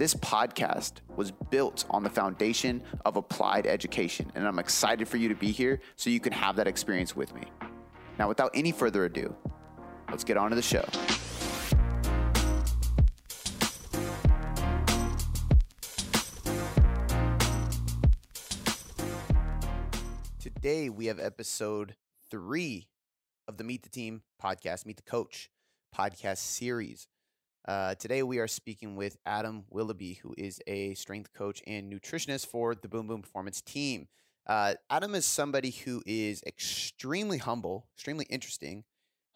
This podcast was built on the foundation of applied education, and I'm excited for you to be here so you can have that experience with me. Now, without any further ado, let's get on to the show. Today, we have episode three of the Meet the Team podcast, Meet the Coach podcast series. Uh, today, we are speaking with Adam Willoughby, who is a strength coach and nutritionist for the Boom Boom Performance team. Uh, Adam is somebody who is extremely humble, extremely interesting,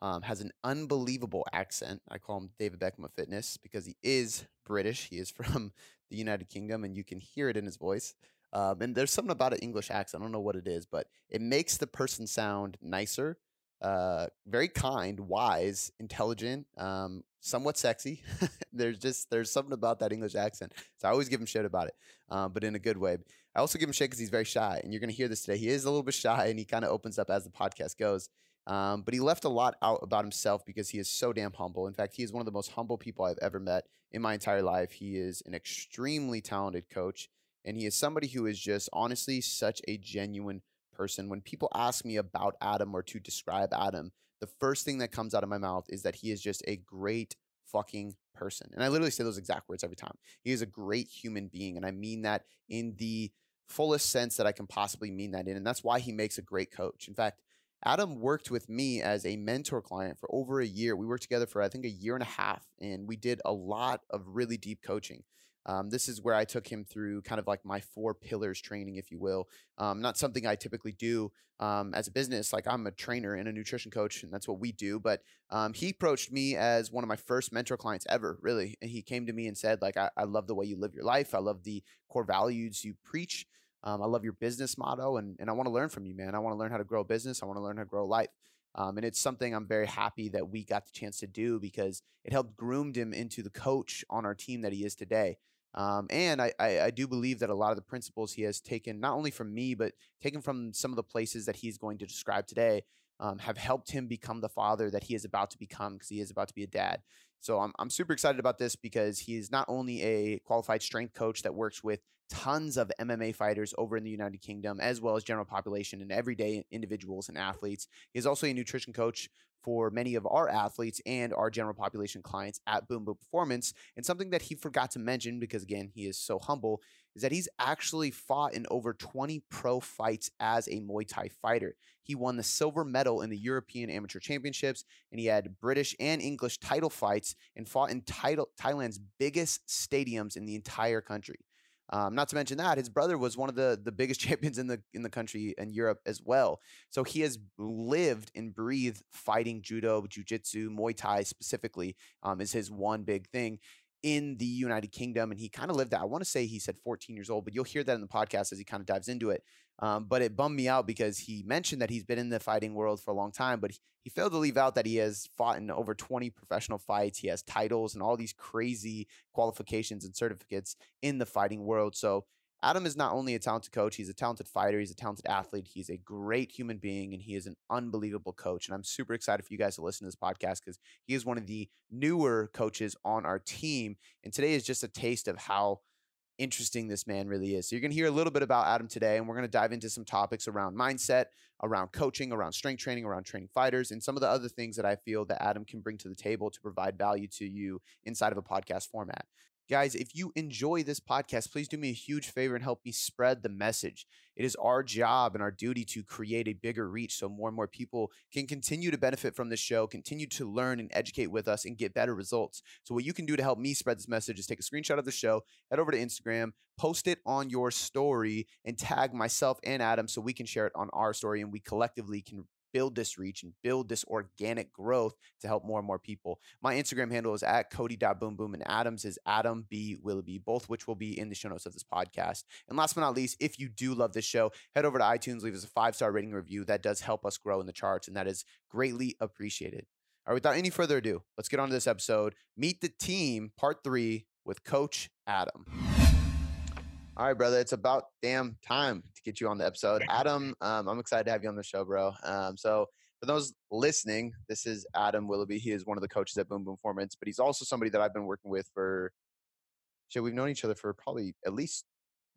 um, has an unbelievable accent. I call him David Beckham of fitness because he is British. He is from the United Kingdom, and you can hear it in his voice. Um, and there's something about an English accent. I don't know what it is, but it makes the person sound nicer, uh, very kind, wise, intelligent, um, somewhat sexy. there's just there's something about that English accent. So I always give him shit about it, um, but in a good way. I also give him shit because he's very shy, and you're gonna hear this today. He is a little bit shy, and he kind of opens up as the podcast goes. Um, but he left a lot out about himself because he is so damn humble. In fact, he is one of the most humble people I've ever met in my entire life. He is an extremely talented coach, and he is somebody who is just honestly such a genuine person. When people ask me about Adam or to describe Adam, the first thing that comes out of my mouth is that he is just a great fucking person. And I literally say those exact words every time. He is a great human being. And I mean that in the fullest sense that I can possibly mean that in. And that's why he makes a great coach. In fact, Adam worked with me as a mentor client for over a year. We worked together for, I think, a year and a half, and we did a lot of really deep coaching. Um, this is where I took him through kind of like my four pillars training, if you will. Um, not something I typically do um, as a business. Like I'm a trainer and a nutrition coach, and that's what we do. But um, he approached me as one of my first mentor clients ever, really. And he came to me and said, like, I, I love the way you live your life. I love the core values you preach. Um, I love your business motto, and and I want to learn from you, man. I want to learn how to grow a business. I want to learn how to grow life. Um, and it's something I'm very happy that we got the chance to do because it helped groomed him into the coach on our team that he is today. Um, and I, I, I, do believe that a lot of the principles he has taken, not only from me, but taken from some of the places that he's going to describe today, um, have helped him become the father that he is about to become because he is about to be a dad. So I'm, I'm super excited about this because he is not only a qualified strength coach that works with tons of MMA fighters over in the United Kingdom, as well as general population and everyday individuals and athletes. He is also a nutrition coach for many of our athletes and our general population clients at Boom Boom Performance. And something that he forgot to mention, because again, he is so humble, is that he's actually fought in over 20 pro fights as a Muay Thai fighter. He won the silver medal in the European Amateur Championships, and he had British and English title fights and fought in title, Thailand's biggest stadiums in the entire country. Um, not to mention that his brother was one of the the biggest champions in the in the country and Europe as well. So he has lived and breathed fighting judo, jujitsu, Muay Thai specifically um, is his one big thing in the United Kingdom, and he kind of lived that. I want to say he said 14 years old, but you'll hear that in the podcast as he kind of dives into it. Um, but it bummed me out because he mentioned that he's been in the fighting world for a long time, but he, he failed to leave out that he has fought in over 20 professional fights. He has titles and all these crazy qualifications and certificates in the fighting world. So Adam is not only a talented coach, he's a talented fighter, he's a talented athlete, he's a great human being, and he is an unbelievable coach. And I'm super excited for you guys to listen to this podcast because he is one of the newer coaches on our team. And today is just a taste of how interesting this man really is. So you're going to hear a little bit about Adam today, and we're going to dive into some topics around mindset, around coaching, around strength training, around training fighters, and some of the other things that I feel that Adam can bring to the table to provide value to you inside of a podcast format. Guys, if you enjoy this podcast, please do me a huge favor and help me spread the message. It is our job and our duty to create a bigger reach so more and more people can continue to benefit from this show, continue to learn and educate with us, and get better results. So, what you can do to help me spread this message is take a screenshot of the show, head over to Instagram, post it on your story, and tag myself and Adam so we can share it on our story and we collectively can build this reach and build this organic growth to help more and more people. My Instagram handle is at Cody.boomboom and Adams is Adam B. Willoughby, both which will be in the show notes of this podcast. And last but not least, if you do love this show, head over to iTunes, leave us a five star rating review. That does help us grow in the charts, and that is greatly appreciated. All right, without any further ado, let's get on to this episode. Meet the team, part three, with Coach Adam. All right, brother. It's about damn time to get you on the episode. Adam, um, I'm excited to have you on the show, bro. Um, so, for those listening, this is Adam Willoughby. He is one of the coaches at Boom Boom Performance, but he's also somebody that I've been working with for, shit, we've known each other for probably at least,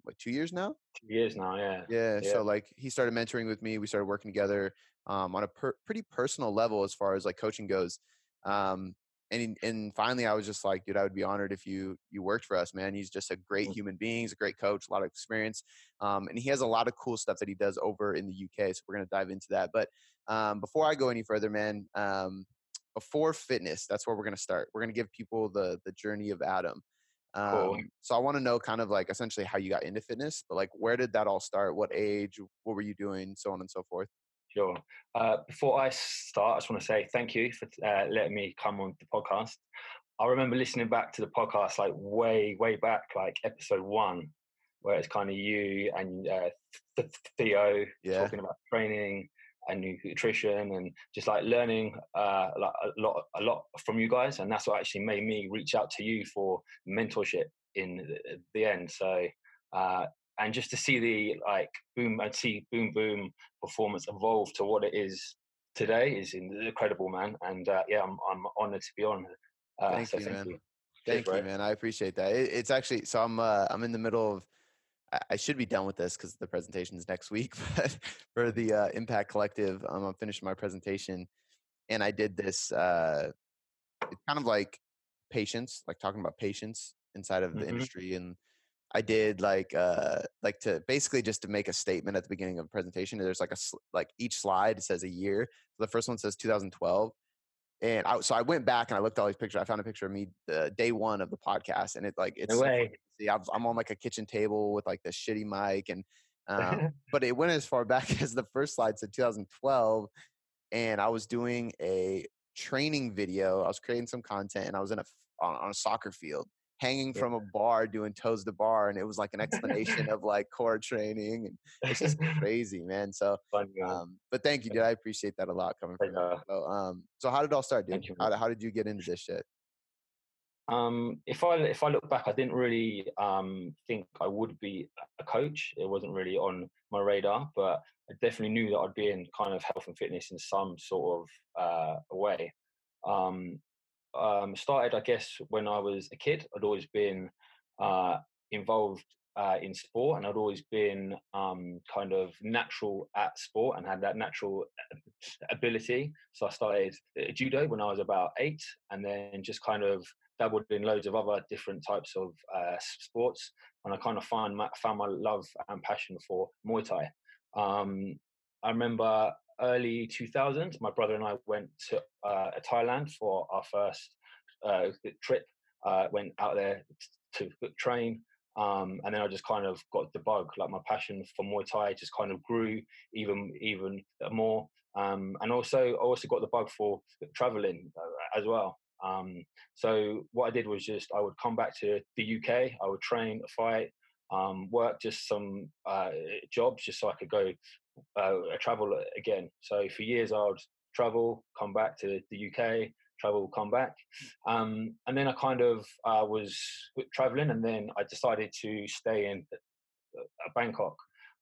what, two years now? Two years now, yeah. Yeah. yeah. So, like, he started mentoring with me. We started working together um, on a per- pretty personal level as far as like coaching goes. Um, and and finally i was just like dude i would be honored if you you worked for us man. He's just a great mm. human being. He's a great coach a lot of experience um, and he has a lot of cool stuff that he does over in the uk so we're going to dive into that but um, before i go any further man um, before fitness that's where we're going to start. We're going to give people the the journey of adam cool. Um, so i want to know kind of like essentially how you got into fitness but like where did that all start? What age? What were you doing? So on and so forth Sure. Uh, before I start, I just want to say thank you for uh, letting me come on the podcast. I remember listening back to the podcast like way, way back, like episode one, where it's kind of you and uh, Theo yeah. talking about training and nutrition and just like learning uh, like a lot, a lot from you guys, and that's what actually made me reach out to you for mentorship in the end. So uh, and just to see the like boom and see boom boom performance evolve to what it is today is incredible, man. And uh, yeah, I'm I'm honored to be on. Uh, thank so you, thank man. You. Thank Cheers, you, man. I appreciate that. It, it's actually so I'm uh, I'm in the middle of. I should be done with this because the presentation is next week. But for the uh, Impact Collective, um, I'm finishing my presentation, and I did this. Uh, it's kind of like patience, like talking about patience inside of the mm-hmm. industry and I did like uh like to basically just to make a statement at the beginning of a presentation. There's like a like each slide says a year. So the first one says 2012, and I so I went back and I looked at all these pictures. I found a picture of me the day one of the podcast, and it like it's no way. see. I'm on like a kitchen table with like the shitty mic, and um, but it went as far back as the first slide said 2012, and I was doing a training video. I was creating some content, and I was in a on, on a soccer field hanging from a bar doing toes to bar and it was like an explanation of like core training and it's just crazy man so Fun, um but thank you dude i appreciate that a lot coming from you so um so how did it all start dude? How, how did you get into this shit? Um if i if i look back i didn't really um think i would be a coach. It wasn't really on my radar but i definitely knew that i'd be in kind of health and fitness in some sort of uh way. Um um, started, I guess, when I was a kid. I'd always been uh, involved uh, in sport, and I'd always been um, kind of natural at sport and had that natural ability. So I started uh, judo when I was about eight, and then just kind of dabbled in loads of other different types of uh, sports. And I kind of find my, found my love and passion for Muay Thai. Um, I remember early 2000s, my brother and I went to uh, Thailand for our first uh, trip. Uh, went out there to, train, um, and then I just kind of got the bug. Like my passion for Muay Thai just kind of grew even even more. Um, and also, I also got the bug for traveling uh, as well. Um, so what I did was just I would come back to the UK. I would train, fight, um, work just some uh, jobs just so I could go uh, travel again. So for years I would travel, come back to the UK, travel, come back, um, and then I kind of uh, was traveling, and then I decided to stay in uh, Bangkok.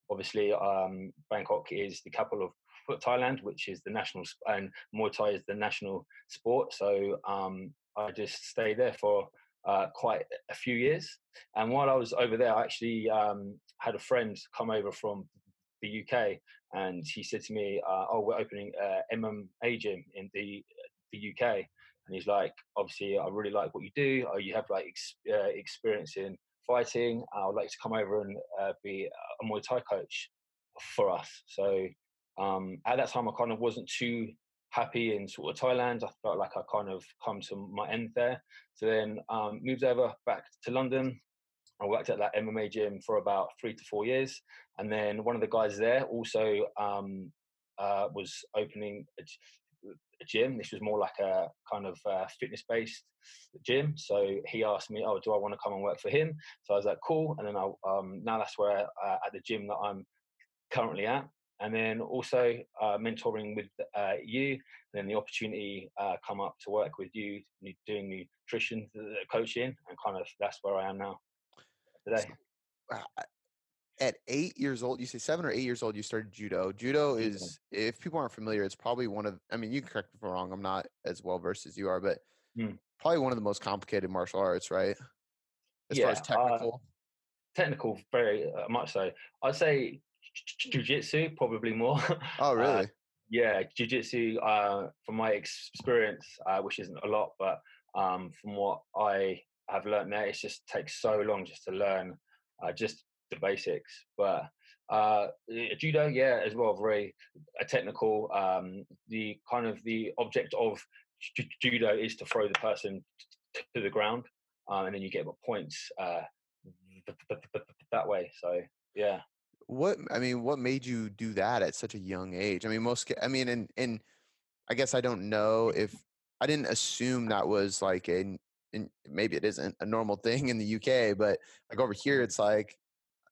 Obviously, um, Bangkok is the capital of Thailand, which is the national, and Muay Thai is the national sport. So um, I just stayed there for uh, quite a few years. And while I was over there, I actually um, had a friend come over from the UK, and he said to me, uh, "Oh, we're opening a MMA gym in the the UK." And he's like, "Obviously, I really like what you do. Oh, you have like ex- uh, experience in fighting. I would like to come over and uh, be a Muay Thai coach for us." So um, at that time, I kind of wasn't too happy in sort of Thailand. I felt like I kind of come to my end there. So then um, moved over back to London, I worked at that MMA gym for about three to four years, and then one of the guys there also um, uh, was opening a, a, gym. This was more like a kind of uh, fitness based gym. So he asked me, "Oh, do I want to come and work for him?" So I was like, "Cool." And then I um, now that's where uh, at the gym that I'm currently at and then also uh, mentoring with uh, you, and then the opportunity uh, come up to work with you, doing nutrition uh, coaching, and kind of that's where I am now today. At eight years old, you say seven or eight years old, you started judo. Judo is, if people aren't familiar, it's probably one of. I mean, you can correct me if I'm wrong. I'm not as well versed as you are, but hmm. probably one of the most complicated martial arts, right? As yeah, far as uh, technical. technical, very uh, much so. I'd say jiu-jitsu probably more oh uh, really uh, yeah jiu-jitsu uh, from my experience uh, which isn't a lot but um, from what i have learned there it just takes so long just to learn uh, just the basics but uh, judo yeah as well very technical um, the kind of the object of judo is to throw the person to the ground and then you get points that way so yeah what I mean, what made you do that at such a young age? I mean, most I mean, and and I guess I don't know if I didn't assume that was like a and maybe it isn't a normal thing in the UK, but like over here, it's like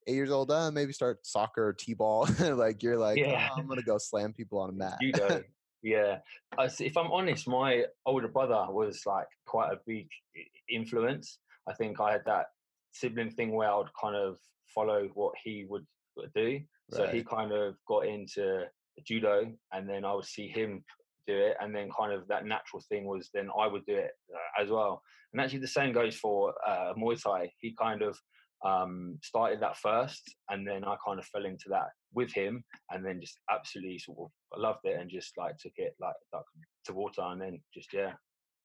eight years old, uh, maybe start soccer or t-ball. like you're like, yeah. oh, I'm gonna go slam people on a mat. Judo. yeah. if I'm honest, my older brother was like quite a big influence. I think I had that sibling thing where I would kind of follow what he would do. So he kind of got into judo, and then I would see him do it, and then kind of that natural thing was then I would do it uh, as well. And actually, the same goes for uh, Muay Thai. He kind of um, started that first, and then I kind of fell into that with him, and then just absolutely sort of loved it, and just like took it like, like to water, and then just yeah.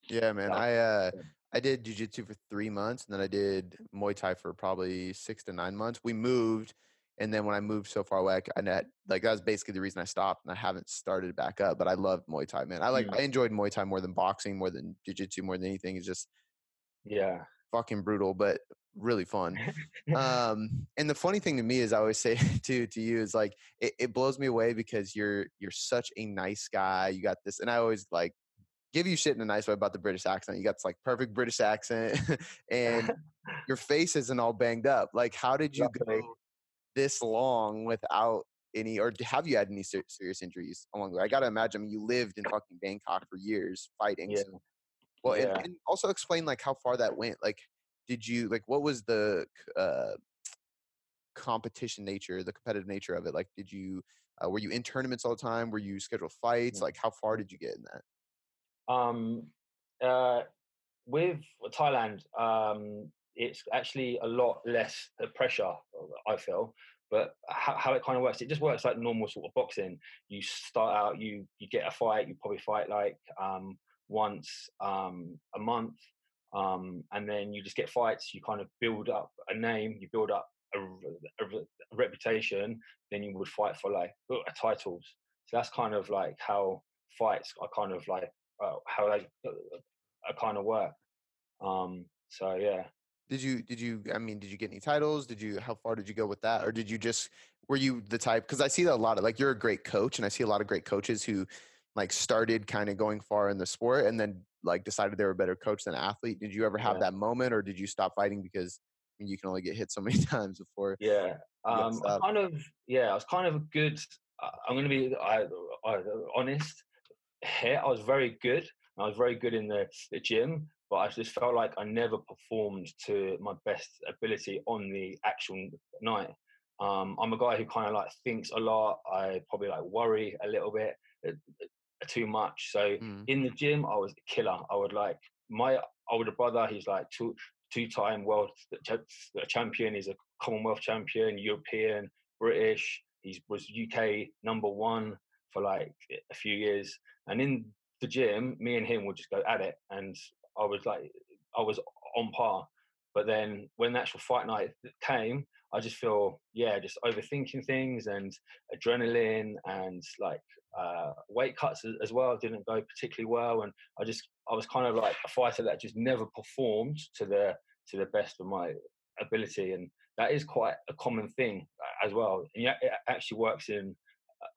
Yeah, man. I uh, I did jujitsu for three months, and then I did Muay Thai for probably six to nine months. We moved and then when I moved so far away, I net like that was basically the reason I stopped, and I haven't started back up. But I love Muay Thai, man. I like mm. I enjoyed Muay Thai more than boxing, more than Jiu Jitsu, more than anything. It's just yeah, fucking brutal, but really fun. um, and the funny thing to me is, I always say to to you is like it, it blows me away because you're you're such a nice guy. You got this, and I always like give you shit in a nice way about the British accent. You got this like perfect British accent, and your face isn't all banged up. Like, how did you go this long without any, or have you had any ser- serious injuries along the way? I got to imagine I mean, you lived in fucking Bangkok for years fighting. Yeah. So, well, yeah. and, and, also explain like how far that went. Like, did you like what was the uh, competition nature, the competitive nature of it? Like, did you uh, were you in tournaments all the time? Were you scheduled fights? Yeah. Like, how far did you get in that? Um, uh, with Thailand, um, it's actually a lot less pressure. I feel, but how, how, it kind of works, it just works like normal sort of boxing. You start out, you you get a fight, you probably fight like um, once um, a month, um, and then you just get fights. You kind of build up a name, you build up a, a, a reputation. Then you would fight for like uh, titles. So that's kind of like how fights are kind of like uh, how they uh, kind of work. Um, so yeah. Did you did you I mean did you get any titles? Did you how far did you go with that or did you just were you the type cuz I see that a lot of like you're a great coach and I see a lot of great coaches who like started kind of going far in the sport and then like decided they were a better coach than athlete. Did you ever have yeah. that moment or did you stop fighting because I mean, you can only get hit so many times before Yeah. Um kind of yeah, I was kind of a good I'm going to be I, I, honest here. I was very good. I was very good in the, the gym, but I just felt like I never performed to my best ability on the actual night. Um, I'm a guy who kind of like thinks a lot. I probably like worry a little bit uh, uh, too much. So mm. in the gym, I was a killer. I would like my older brother. He's like two two-time world champion. He's a Commonwealth champion, European, British. He was UK number one for like a few years. And in the gym, me and him would just go at it, and I was like, I was on par. But then when the actual fight night came, I just feel, yeah, just overthinking things and adrenaline and like uh, weight cuts as well didn't go particularly well. And I just, I was kind of like a fighter that just never performed to the to the best of my ability. And that is quite a common thing uh, as well. And yeah, it actually works in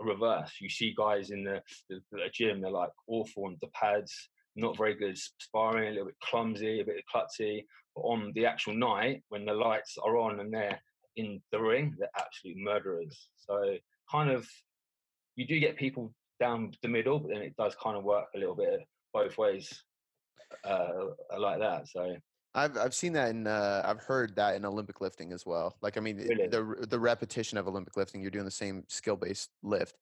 reverse. You see guys in the, the, the gym, they're like awful on the pads, not very good sparring, a little bit clumsy, a bit klutzy. But on the actual night, when the lights are on and they're in the ring, they're absolute murderers. So kind of, you do get people down the middle, but then it does kind of work a little bit both ways, uh, like that. So I've I've seen that in uh, I've heard that in Olympic lifting as well. Like I mean really? the the repetition of Olympic lifting, you're doing the same skill based lift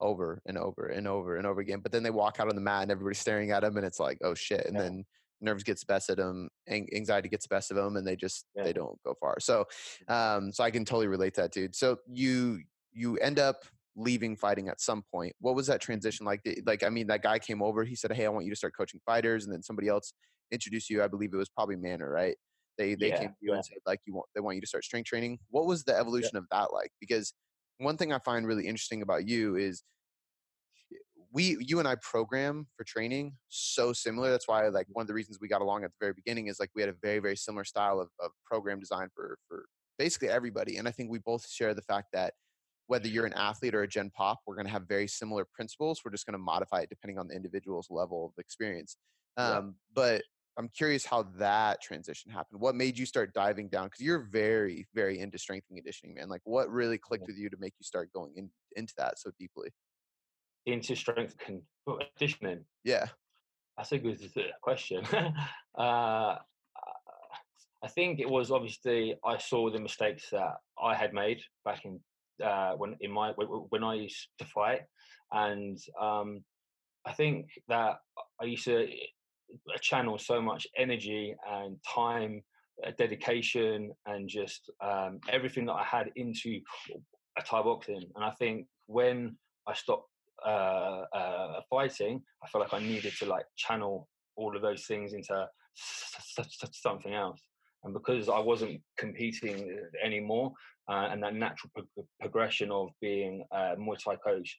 over and over and over and over again. But then they walk out on the mat and everybody's staring at them, and it's like oh shit, and yeah. then nerves gets the best of them, anxiety gets the best of them, and they just yeah. they don't go far. So um so I can totally relate to that, dude. So you you end up leaving fighting at some point. What was that transition like? Like I mean that guy came over, he said, "Hey, I want you to start coaching fighters," and then somebody else introduced you. I believe it was probably Manor, right? They they yeah, came to you and said like you want they want you to start strength training. What was the evolution of that like? Because one thing I find really interesting about you is we you and I program for training so similar. That's why like one of the reasons we got along at the very beginning is like we had a very very similar style of, of program design for for basically everybody. And I think we both share the fact that whether you're an athlete or a gen pop, we're going to have very similar principles. We're just going to modify it depending on the individual's level of experience. Um, yeah. But I'm curious how that transition happened. What made you start diving down? Because you're very, very into strength and conditioning, man. Like, what really clicked with you to make you start going in, into that so deeply? Into strength and conditioning. Yeah, that's a good question. uh, I think it was obviously I saw the mistakes that I had made back in uh, when in my when I used to fight, and um, I think that I used to channel so much energy and time, uh, dedication, and just um, everything that I had into a Thai boxing. And I think when I stopped uh, uh, fighting, I felt like I needed to like channel all of those things into something else. And because I wasn't competing anymore, uh, and that natural pro- progression of being a Muay Thai coach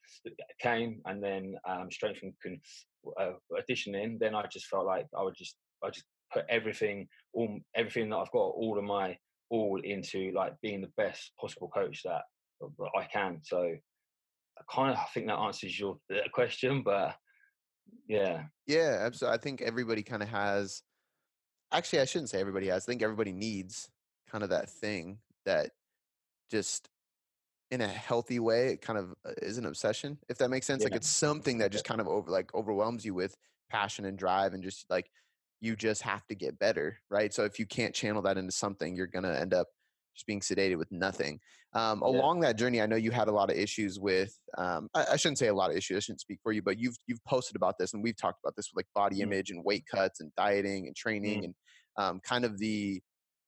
came, and then um, strength and con- uh, addition in, then I just felt like I would just I just put everything all everything that I've got, all of my all into like being the best possible coach that, I can. So I kind of I think that answers your question, but yeah, yeah, absolutely. I think everybody kind of has. Actually, I shouldn't say everybody has. I think everybody needs kind of that thing that just in a healthy way it kind of uh, is an obsession if that makes sense yeah. like it's something that just kind of over like overwhelms you with passion and drive and just like you just have to get better right so if you can't channel that into something you're going to end up just being sedated with nothing um, yeah. along that journey i know you had a lot of issues with um, I, I, shouldn't say a lot of issues i shouldn't speak for you but you've you've posted about this and we've talked about this with like body mm. image and weight cuts and dieting and training mm. and um, kind of the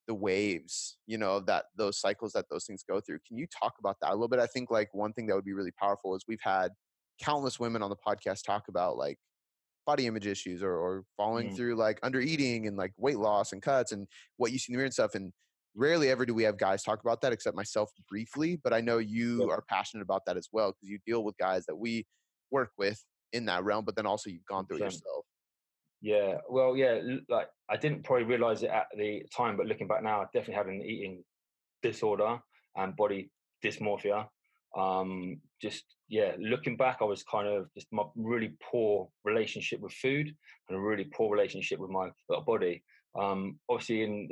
the waves you know that those cycles that those things go through can you talk about that a little bit? I think like one thing that would be really powerful is we've had countless women on the podcast talk about like body image issues or, or falling mm. through like under eating and like weight loss and cuts and what you see in the mirror and stuff and rarely ever do we have guys talk about that except myself briefly but i know you are passionate about that as well because you deal with guys that we work with in that realm but then also you've gone through it yourself yeah, well, yeah, like I didn't probably realize it at the time, but looking back now, I definitely had an eating disorder and body dysmorphia. Um, just yeah, looking back, I was kind of just my really poor relationship with food and a really poor relationship with my body. Um, obviously, in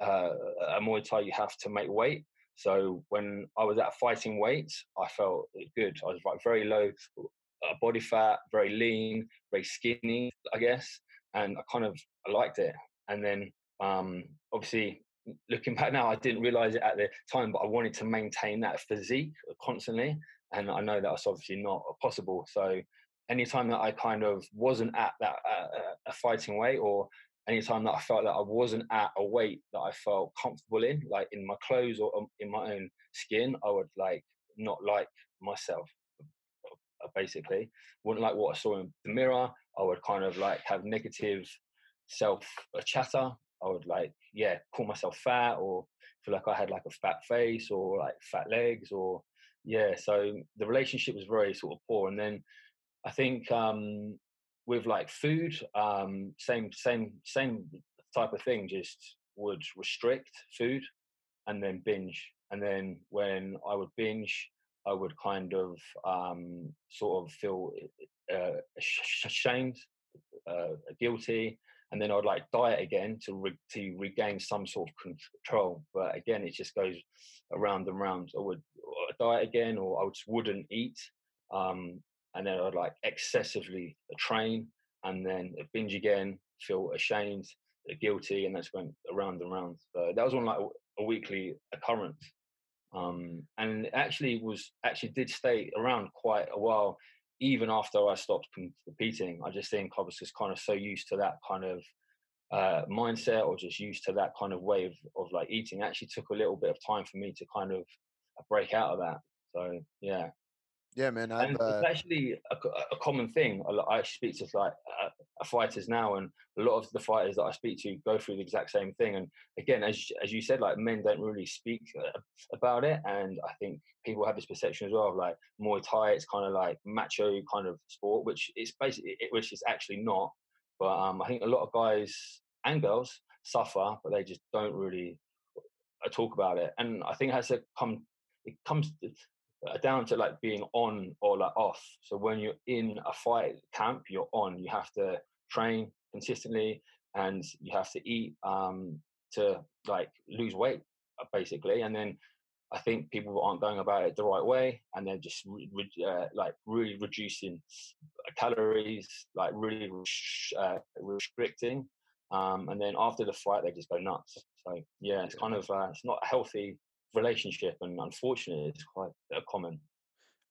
uh, a Muay Thai, you have to make weight. So when I was at fighting weight, I felt good. I was like very low uh, body fat, very lean, very skinny, I guess and I kind of I liked it. And then um, obviously looking back now, I didn't realize it at the time, but I wanted to maintain that physique constantly, and I know that's obviously not possible. So anytime that I kind of wasn't at that uh, a fighting weight, or anytime that I felt that I wasn't at a weight that I felt comfortable in, like in my clothes or um, in my own skin, I would like not like myself basically wouldn't like what I saw in the mirror. I would kind of like have negative self chatter. I would like, yeah, call myself fat or feel like I had like a fat face or like fat legs or yeah. So the relationship was very sort of poor. And then I think um, with like food, um, same same same type of thing. Just would restrict food and then binge. And then when I would binge, I would kind of um, sort of feel uh, ashamed, uh, guilty, and then I'd like diet again to re- to regain some sort of control. But again, it just goes around and round. I would diet again, or I just wouldn't eat, um, and then I'd like excessively train, and then binge again, feel ashamed, guilty, and that's went around and round. So that was on like a weekly occurrence, um, and actually was actually did stay around quite a while even after I stopped competing, I just think I was just kind of so used to that kind of uh, mindset or just used to that kind of way of, of like eating. It actually took a little bit of time for me to kind of break out of that. So yeah, yeah, man. I've, and uh... it's actually a, a, common thing. I speak to like uh, fighters now, and a lot of the fighters that I speak to go through the exact same thing. And again, as as you said, like men don't really speak uh, about it, and I think people have this perception as well of like Muay Thai. It's kind of like macho kind of sport, which is basically which is actually not. But um, I think a lot of guys and girls suffer, but they just don't really uh, talk about it. And I think it has to come. It comes uh, down to like being on or like off. So when you're in a fight camp, you're on. You have to train consistently, and you have to eat um, to like lose weight, uh, basically. And then I think people aren't going about it the right way, and they're just re- re- uh, like really reducing calories, like really uh, restricting. Um, and then after the fight, they just go nuts. So yeah, it's kind of uh, it's not healthy relationship, and unfortunately, it's quite a common.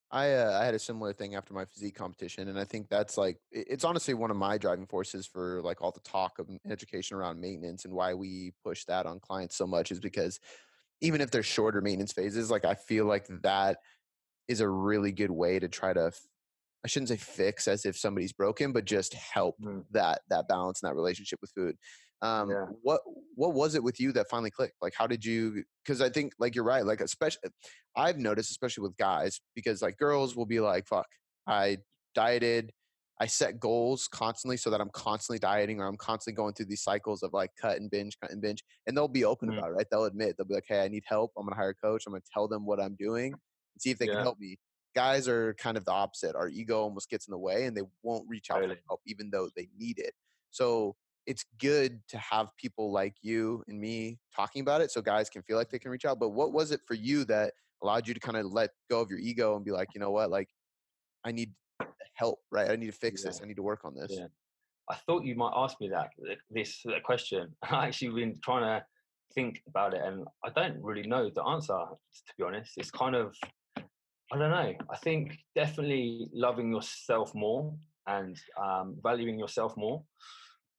I uh, I had a similar thing after my physique competition, and I think that's like it's honestly one of my driving forces for like all the talk of education around maintenance and why we push that on clients so much is because even if they're shorter maintenance phases, like I feel like that is a really good way to try to I shouldn't say fix as if somebody's broken, but just help mm. that that balance and that relationship with food. Um, yeah. What what was it with you that finally clicked? Like, how did you? Because I think like you're right. Like, especially I've noticed, especially with guys, because like girls will be like, "Fuck, I dieted." I set goals constantly so that I'm constantly dieting or I'm constantly going through these cycles of like cut and binge, cut and binge. And they'll be open mm. about it, right? They'll admit, they'll be like, hey, I need help. I'm going to hire a coach. I'm going to tell them what I'm doing and see if they yeah. can help me. Guys are kind of the opposite. Our ego almost gets in the way and they won't reach out for help even though they need it. So it's good to have people like you and me talking about it so guys can feel like they can reach out. But what was it for you that allowed you to kind of let go of your ego and be like, you know what, like I need help, right? I need to fix yeah. this. I need to work on this. Yeah. I thought you might ask me that this question. I actually been trying to think about it, and I don't really know the answer. To be honest, it's kind of I don't know. I think definitely loving yourself more and um, valuing yourself more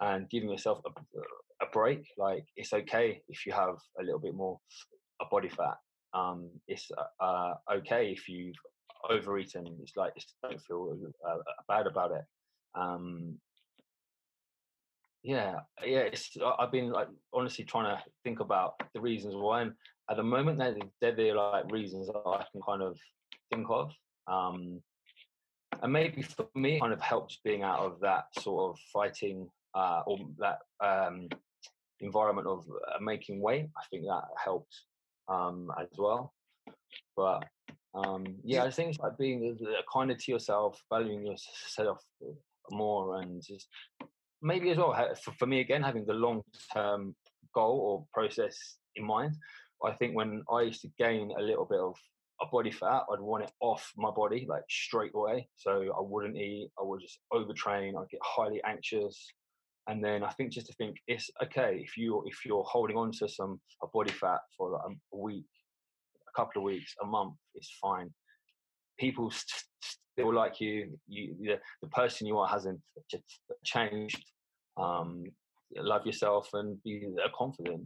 and giving yourself a, a break. Like it's okay if you have a little bit more a body fat. Um, it's uh, uh okay if you've overeaten. It's like just don't feel uh, bad about it. Um, yeah, yeah. It's I've been like honestly trying to think about the reasons why, and at the moment they're, they're the like reasons that I can kind of think of. Um, and maybe for me, kind of helps being out of that sort of fighting uh, or that um, environment of uh, making weight. I think that helped um, as well. But um, yeah, I think it's like being kinder to yourself, valuing yourself more, and just maybe as well for, for me again having the long term goal or process in mind. I think when I used to gain a little bit of a body fat, I'd want it off my body like straight away. So I wouldn't eat. I would just overtrain. I'd get highly anxious and then I think just to think it's okay if you if you're holding on to some a body fat for like a week, a couple of weeks, a month, it's fine. People st- still like you. You the, the person you are hasn't changed. Um, love yourself and be confident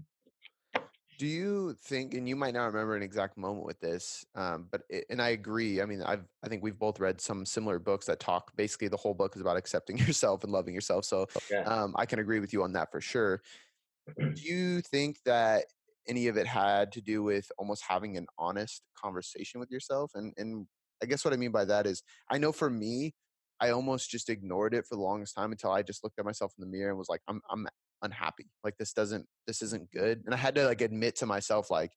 do you think and you might not remember an exact moment with this um, but it, and i agree i mean i've i think we've both read some similar books that talk basically the whole book is about accepting yourself and loving yourself so yeah. um, i can agree with you on that for sure do you think that any of it had to do with almost having an honest conversation with yourself and and i guess what i mean by that is i know for me I almost just ignored it for the longest time until I just looked at myself in the mirror and was like, I'm I'm unhappy. Like this doesn't this isn't good. And I had to like admit to myself like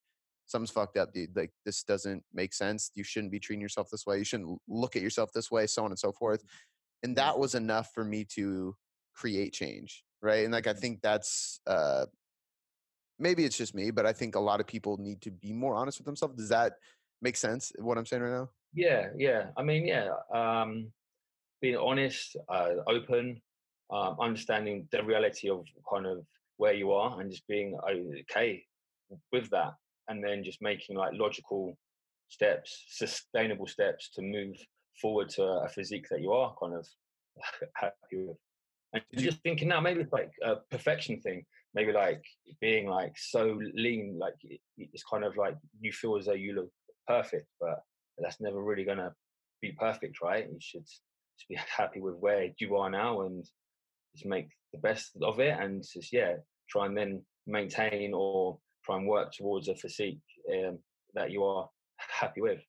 something's fucked up, dude. Like this doesn't make sense. You shouldn't be treating yourself this way. You shouldn't look at yourself this way, so on and so forth. And that was enough for me to create change, right? And like I think that's uh maybe it's just me, but I think a lot of people need to be more honest with themselves. Does that make sense? What I'm saying right now? Yeah, yeah. I mean, yeah. Um, being honest, uh, open, um, understanding the reality of kind of where you are, and just being okay with that, and then just making like logical steps, sustainable steps to move forward to a physique that you are kind of happy with. And just thinking now, maybe it's like a perfection thing maybe like being like so lean, like it's kind of like you feel as though you look perfect, but that's never really gonna be perfect, right? You should just be happy with where you are now and just make the best of it, and just yeah, try and then maintain or try and work towards a physique um, that you are happy with.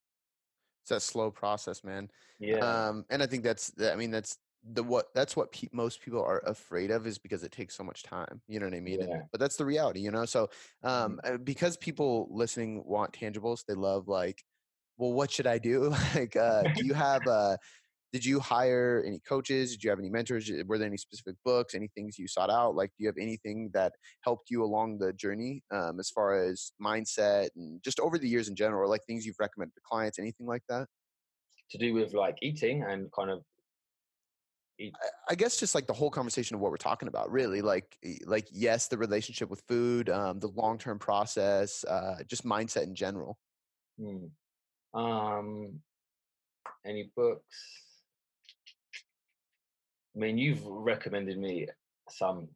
It's that slow process, man. Yeah. Um, and I think that's, I mean, that's the what that's what pe- most people are afraid of is because it takes so much time you know what i mean yeah. and, but that's the reality you know so Mm-hmm. um uh, because people listening want tangibles they love like well what should i do like uh do you have uh did you hire any coaches did you have any mentors were there any specific books any things you sought out like do you have anything that helped you along the journey um, as far as mindset and just over the years in general like things you've recommended to clients anything like that to do with like eating and kind of I guess just like the whole conversation of what we're talking about, really, like like yes, the relationship with food, um, the long term process, uh, just mindset in general. Hmm. Um, any books? I mean, you've recommended me some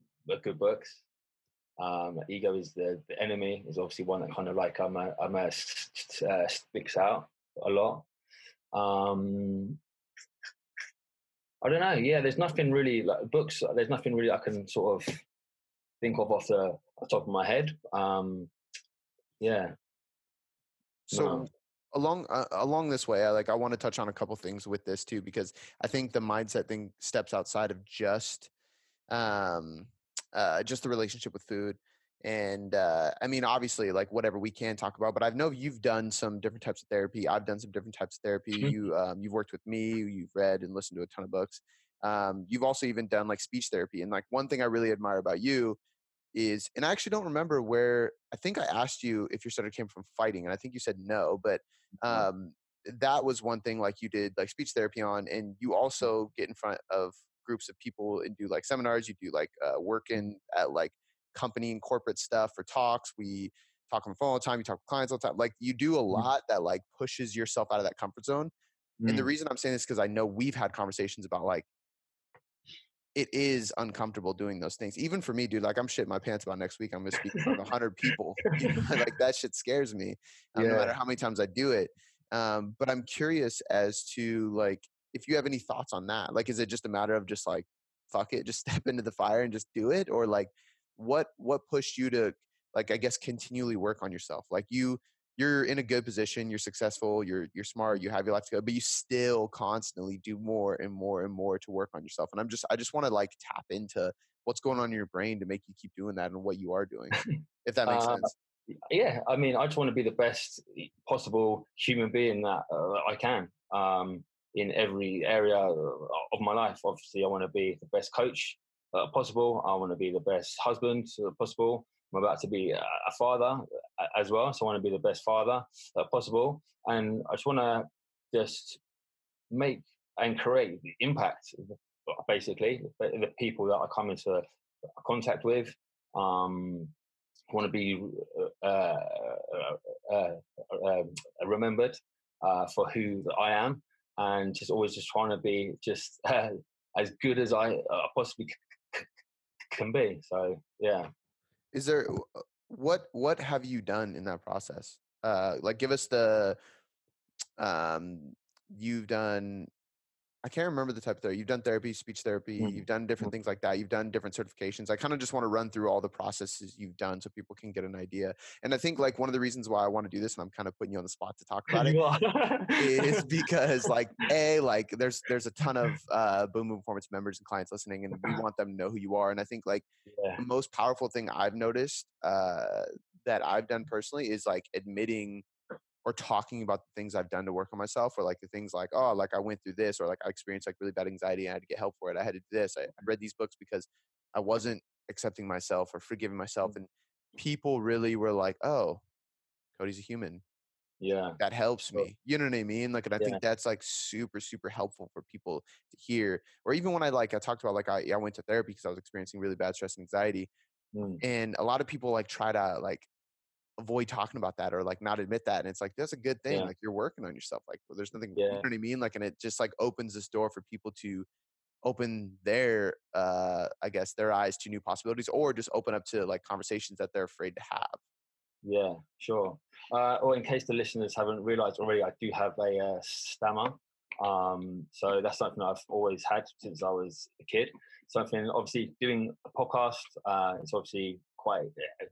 good books. Um, Ego is the, the enemy is obviously one that kind of like I'm a, I'm a, uh, sticks out a lot. Um, I don't know. Yeah, there's nothing really like books. There's nothing really I can sort of think of off the, the top of my head. Um, yeah. So No. Along uh, along this way, I like I want to touch on a couple things with this too because I think the mindset thing steps outside of just um uh just the relationship with food and uh I mean obviously like whatever we can talk about but I know you've done some different types of therapy. I've done some different types of therapy. Mhm. You um you've worked with me, you've read and listened to a ton of books. Um you've also even done like speech therapy and like one thing I really admire about you is and I actually don't remember where I think I asked you if your stutter came from fighting and I think you said no, but Mhm. um that was one thing like you did like speech therapy on and you also get in front of groups of people and do like seminars, you do like uh working at like company and corporate stuff for talks. We talk on the phone all the time, you talk with clients all the time. Like you do a lot that like pushes yourself out of that comfort zone. And the Mm. reason I'm saying this because I know we've had conversations about like it is uncomfortable doing those things. Even for me, dude, like I'm shitting my pants about next week. I'm gonna speak in front of hundred people. You know, like that shit scares me. Um, No matter how many times I do it. Um, but I'm curious as to like if you have any thoughts on that. Like, is it just a matter of just like fuck it, just step into the fire and just do it, or like what what pushed you to like I guess continually work on yourself? Like you you're in a good position, you're successful, you're you're smart, you have your life to go, but you still constantly do more and more and more to work on yourself. And I'm just I just want to like tap into what's going on in your brain to make you keep doing that and what you are doing. If that makes Uh, sense. yeah, I mean, I just want to be the best possible human being that uh, I can um, in every area of my life. Obviously, I want to be the best coach uh, possible. I want to be the best husband uh, possible. I'm about to be a father as well, so I want to be the best father uh, possible. And I just want to just make and create the impact, basically, the people that I come into contact with. Um, want to be uh, uh, uh, uh, remembered uh, for who I am, and just always just trying to be just as good as I possibly c- c- can be. So yeah, Is there uh, what what have you done in that process? Uh like give us the um you've done I can't remember the type of therapy. You've done therapy, speech therapy, Mm. you've done different things like that. You've done different certifications. I kind of just want to run through all the processes you've done so people can get an idea. And I think like one of the reasons why I want to do this, and I'm kind of putting you on the spot to talk about it, is because like a like there's there's a ton of uh boom boom performance members and clients listening and we want them to know who you are and i think like yeah. the most powerful thing i've noticed uh that I've done personally is like admitting or talking about the things I've done to work on myself, or like the things like, oh, like I went through this, or like I experienced like really bad anxiety and I had to get help for it. I had to do this. I, I read these books because I wasn't accepting myself or forgiving myself. And people really were like, oh, Cody's a human. Yeah. That helps me. You know what I mean? Like, and I Yeah. think that's like super, super helpful for people to hear. Or even when I like, I talked about like, I, I went to therapy because I was experiencing really bad stress and anxiety. Mm. And a lot of people like try to like avoid talking about that or like not admit that. And it's like, that's a good thing. Yeah. Like you're working on yourself. Like well, there's nothing, you know what I mean? Like, and it just like opens this door for people to open their, uh, I guess their eyes to new possibilities or just open up to like conversations that they're afraid to have. Yeah, sure. Uh, or in case the listeners haven't realised already, I do have a uh, stammer. Um, so that's something I've always had since I was a kid. Something obviously doing a podcast. Uh, it's obviously quite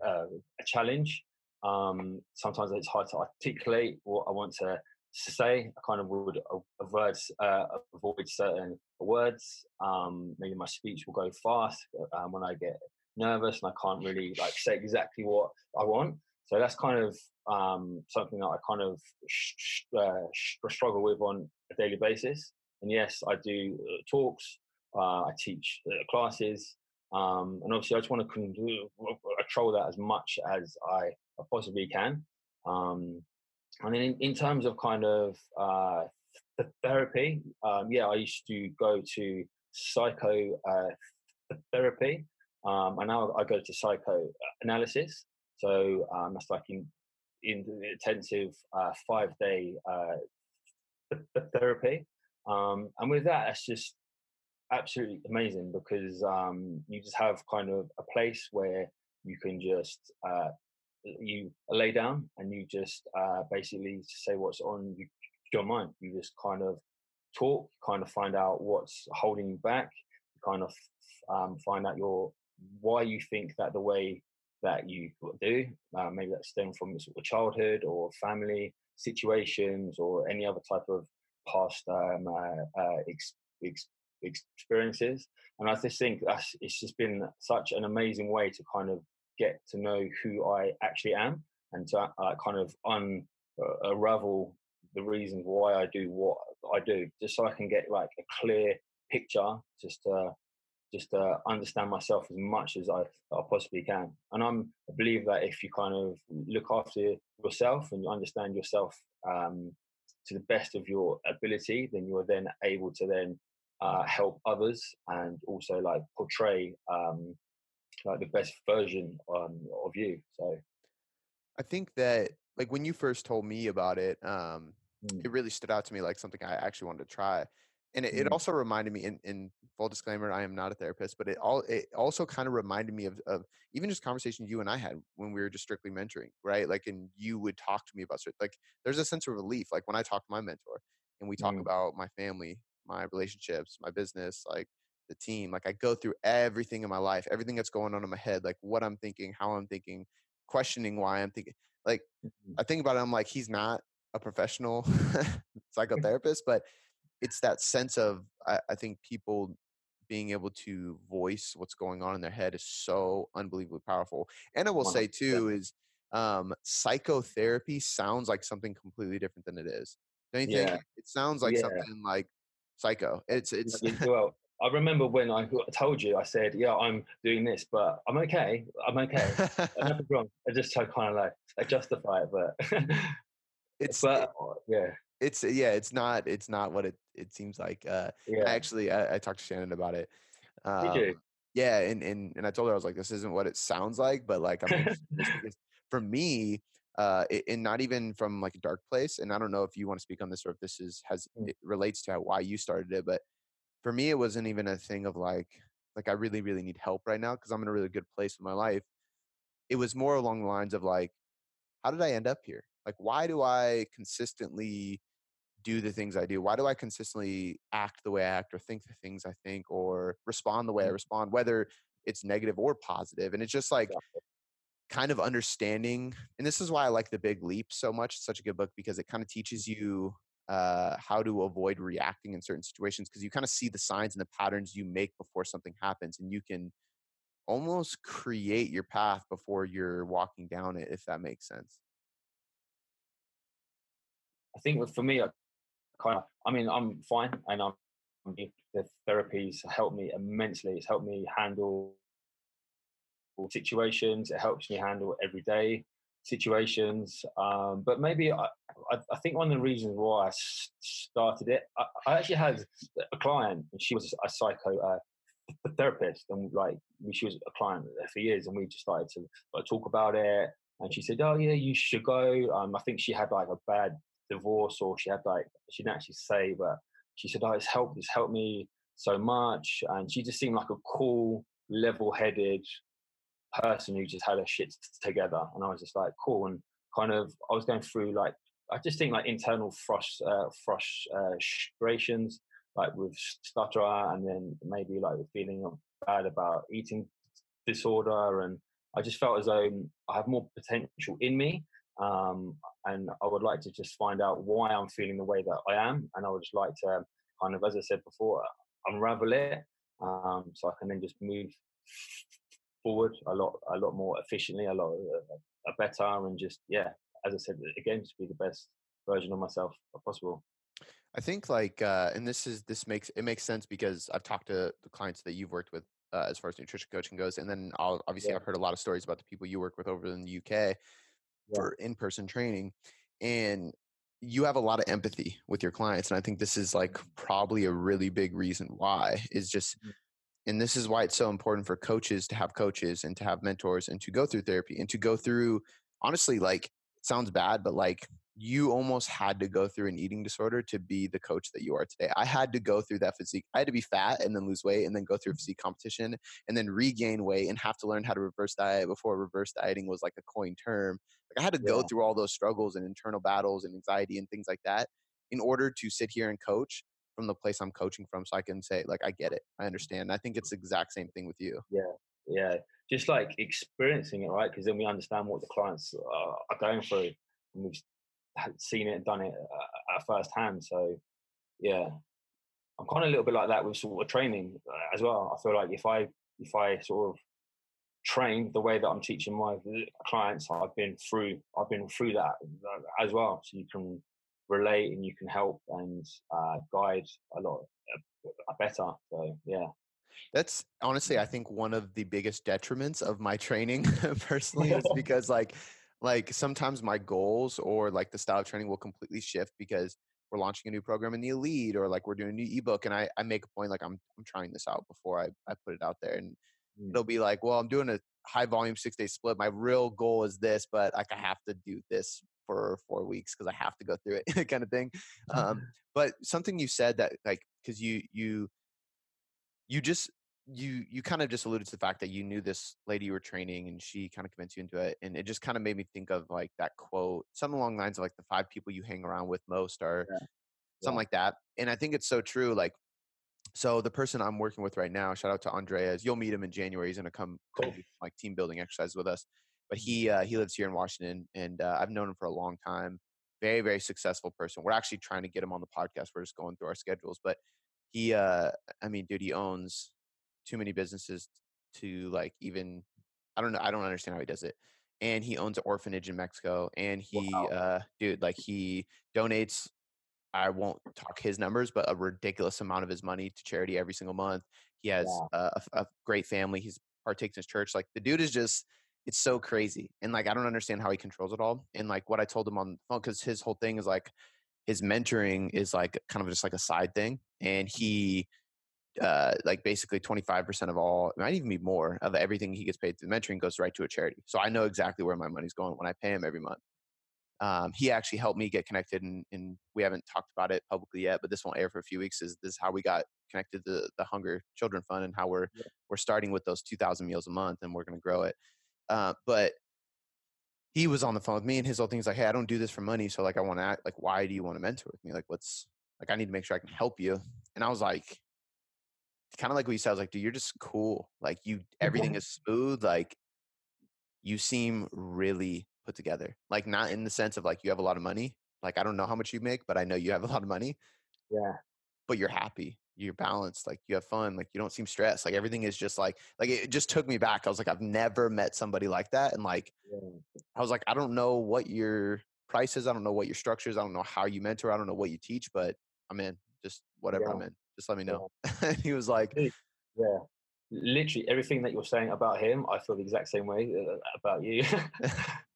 uh, a challenge. Um, sometimes it's hard to articulate what I want to say. I kind of would avoid uh, avoid certain words. Um, maybe my speech will go fast um, when I get nervous and I can't really like say exactly what I want. So that's kind of um, something that I kind of sh- uh, sh- struggle with on a daily basis. And yes, I do uh, talks. Uh, I teach uh, classes, um, and obviously, I just want to con- control that as much as I possibly can. Um, and then, in, in terms of kind of uh, th- therapy, um, yeah, I used to go to psycho uh, therapy, um, and now I go to psychoanalysis. So um, that's like in, in the intensive uh, five day uh, th- therapy. Um, and with that, it's just absolutely amazing because um, you just have kind of a place where you can just uh, you lay down and you just uh, basically say what's on your mind. You just kind of talk, kind of find out what's holding you back, you kind of um, find out your why you think that the way that you do. Uh, maybe that stem from sort of childhood or family situations or any other type of past um, uh, uh, ex- ex- experiences. And I just think that's it's just been such an amazing way to kind of get to know who I actually am and to uh, kind of uh, unravel the reasons why I do what I do, just so I can get like a clear picture, just to just to understand myself as much as I, I possibly can. And I'm I believe that if you kind of look after yourself and you understand yourself um, to the best of your ability, then you are then able to then uh, help others and also like portray um, like the best version um, of you. So I think that like when you first told me about it, um, mm, it really stood out to me like something I actually wanted to try. And it, it mm, also reminded me in, in full disclaimer, I am not a therapist, but it all it also kind of reminded me of, of even just conversations you and I had when we were just strictly mentoring, right? Like and you would talk to me about certain like there's a sense of relief. Like when I talk to my mentor and we talk mm, about my family, my relationships, my business, like the team, like I go through everything in my life, everything that's going on in my head, like what I'm thinking, how I'm thinking, questioning why I'm thinking. Like mhm, I think about it, I'm like, he's not a professional psychotherapist, but it's that sense of I, I think people being able to voice what's going on in their head is so unbelievably powerful. And I will say 100%. too is um, psychotherapy sounds like something completely different than it is. Don't you think? yeah, It sounds like yeah. something like psycho. It's it's Well, I remember when I told you, I said, "Yeah, I'm doing this, but I'm okay. I'm okay. Nothing wrong." I just tried kind of like I justify it, but it's but uh, yeah, it's yeah, it's not it's not what it it seems like. Uh, I yeah. actually I, I talked to Shannon about it. Did you? Um, yeah, and, and and I told her I was like, this isn't what it sounds like, but like I'm interested in this because for me, uh, and not even from like a dark place. And I don't know if you want to speak on this or if this is has Mm. it relates to how, why you started it, but for me, it wasn't even a thing of like like I really really need help right now because I'm in a really good place in my life. It was more along the lines of like, how did I end up here? Like, why do I consistently do the things I do? Why do I consistently act the way I act or think the things I think or respond the way I Mm. respond, whether it's negative or positive? And it's just like kind of understanding. And this is why I like The Big Leap so much. It's such a good book because it kind of teaches you uh, how to avoid reacting in certain situations because you kind of see the signs and the patterns you make before something happens and you can almost create your path before you're walking down it, if that makes sense. I think for me, I kind of, I mean, I'm fine, and I'm the therapies helped me immensely. It's helped me handle situations. It helps me handle everyday situations. Um, but maybe I, I, I, think one of the reasons why I started it, I, I actually had a client, and she was a psycho uh, therapist, and like she was a client for years, and we just started to like, talk about it. And she said, "Oh yeah, you should go." Um, I think she had like a bad divorce, or she had like she didn't actually say, but she said, "Oh, it's helped. It's helped me so much." And she just seemed like a cool, level-headed person who just had her shit together. And I was just like, "Cool." And kind of, I was going through like, I just think like internal frust, uh, frustrations, like with stutter, and then maybe like feeling bad about eating disorder, and I just felt as though I have more potential in me. Um, and I would like to just find out why I'm feeling the way that I am, and I would just like to kind of, as I said before, unravel it, um, so I can then just move forward a lot, a lot more efficiently, a lot uh, better, and just yeah, as I said again, just be the best version of myself possible. I think like, uh, and this is this makes it makes sense because I've talked to the clients that you've worked with uh, as far as nutrition coaching goes, and then I'll, obviously yeah. I've heard a lot of stories about the people you work with over in the UK for in-person training and you have a lot of empathy with your clients and i think this is like mm-hmm. probably a really big reason why is just mm-hmm. And this is why it's so important for coaches to have coaches and to have mentors and to go through therapy and to go through honestly like sounds bad but like you almost had to go through an eating disorder to be the coach that you are today. I had to go through that physique. I had to be fat and then lose weight and then go through a mm-hmm. physique competition and then regain weight and have to learn how to reverse diet before reverse dieting was like a coin term. Like I had to yeah. go through all those struggles and internal battles and anxiety and things like that in order to sit here and coach from the place I'm coaching from so I can say like I get it. I understand. I think it's the exact same thing with you. Yeah. Yeah. Just like experiencing it, right? Because then we understand what the clients are going through. And we've seen it and done it uh, at first hand. So yeah, I'm kind of a little bit like that with sort of training uh, as well. I feel like if I if I sort of train the way that I'm teaching my clients, I've been through I've been through that uh, as well. So you can relate and you can help and uh, guide a lot uh, better. So yeah. That's honestly, I think one of the biggest detriments of my training personally is because like like sometimes my goals or like the style of training will completely shift because we're launching a new program in the elite or like we're doing a new ebook and I, I make a point like I'm I'm trying this out before I, I put it out there and mm. it'll be like, well, I'm doing a high volume six day split. My real goal is this, but like I have to do this for four weeks because I have to go through it kind of thing. Um, but something you said that like because you you you just you you kind of just alluded to the fact that you knew this lady you were training and she kind of convinced you into it and it just kind of made me think of like that quote something along the lines of like the five people you hang around with most are yeah. something yeah. like that and i think it's so true like so the person i'm working with right now shout out to andreas you'll meet him in january he's going to come, cool. like team building exercise with us but mm-hmm. he uh, he lives here in washington and uh, i've known him for a long time very very successful person we're actually trying to get him on the podcast we're just going through our schedules but he uh i mean dude he owns too many businesses to like even I don't know I don't understand how he does it. And he owns an orphanage in Mexico and he wow. uh dude like he donates I won't talk his numbers but a ridiculous amount of his money to charity every single month. He has wow. a, a, great family. He's partakes in his church. Like the dude is just it's so crazy. And like I don't understand how he controls it all. And like what I told him on the phone cuz his whole thing is like his mentoring is like kind of just like a side thing and he uh, like basically 25% of all, it might even be more of everything he gets paid through mentoring goes right to a charity. So I know exactly where my money's going when I pay him every month. Um, he actually helped me get connected and, and, we haven't talked about it publicly yet, but this won't air for a few weeks is this is how we got connected to the Hunger Children Fund and how we're, yeah. we're starting with those 2000 meals a month and we're going to grow it. Uh, but he was on the phone with me and his whole thing is like, Hey, I don't do this for money. So like, I want to act like, why do you want to mentor with me? Like, what's like, I need to make sure I can help you. And I was like, kind of like what you said, I was like, dude, you're just cool. Like you, everything is smooth. Like you seem really put together. Like not in the sense of like you have a lot of money. Like I don't know how much you make, but I know you have a lot of money. Yeah. But you're happy. you're balanced, like you have fun, like you don't seem stressed. Like everything is just like like it just took me back. I was like, I've never met somebody like that. And like Yeah. I was like, I don't know what your price is, I don't know what your structure is, I don't know how you mentor, I don't know what you teach, but I'm in. Just whatever I'm in. Just let me Yeah. know. and he was like, Yeah. Literally everything that you're saying about him, I feel the exact same way uh, about you.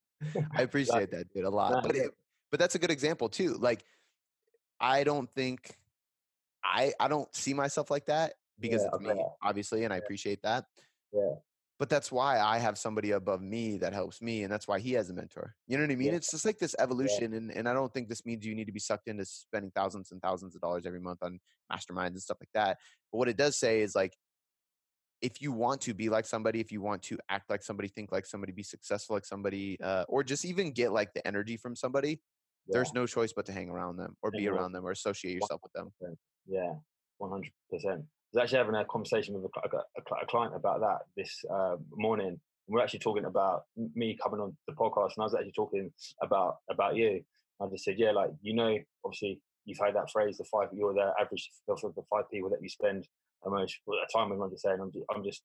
I appreciate that, dude, a lot. But it, but that's a good example too. Like I don't think I I don't see myself like that because Yeah, it's I me, obviously, and I appreciate that. Yeah. But that's why I have somebody above me that helps me, and that's why he has a mentor. You know what I mean? Yeah. It's just like this evolution, and, and I don't think this means you need to be sucked into spending thousands and thousands of dollars every month on masterminds and stuff like that. But what it does say is like, if you want to be like somebody, if you want to act like somebody, think like somebody, be successful like somebody, uh, or just even get like the energy from somebody, yeah. there's no choice but to hang around them or be around them or associate yourself with them. Yeah, one hundred percent. I was actually having a conversation with a, a, a client about that this uh, morning. We're actually talking about me coming on the podcast, and I was actually talking about about you. I just said, yeah, like you know, obviously you've heard that phrase, the five you're the average of the five people that you spend the most time with. I'm just saying, I'm just, I'm just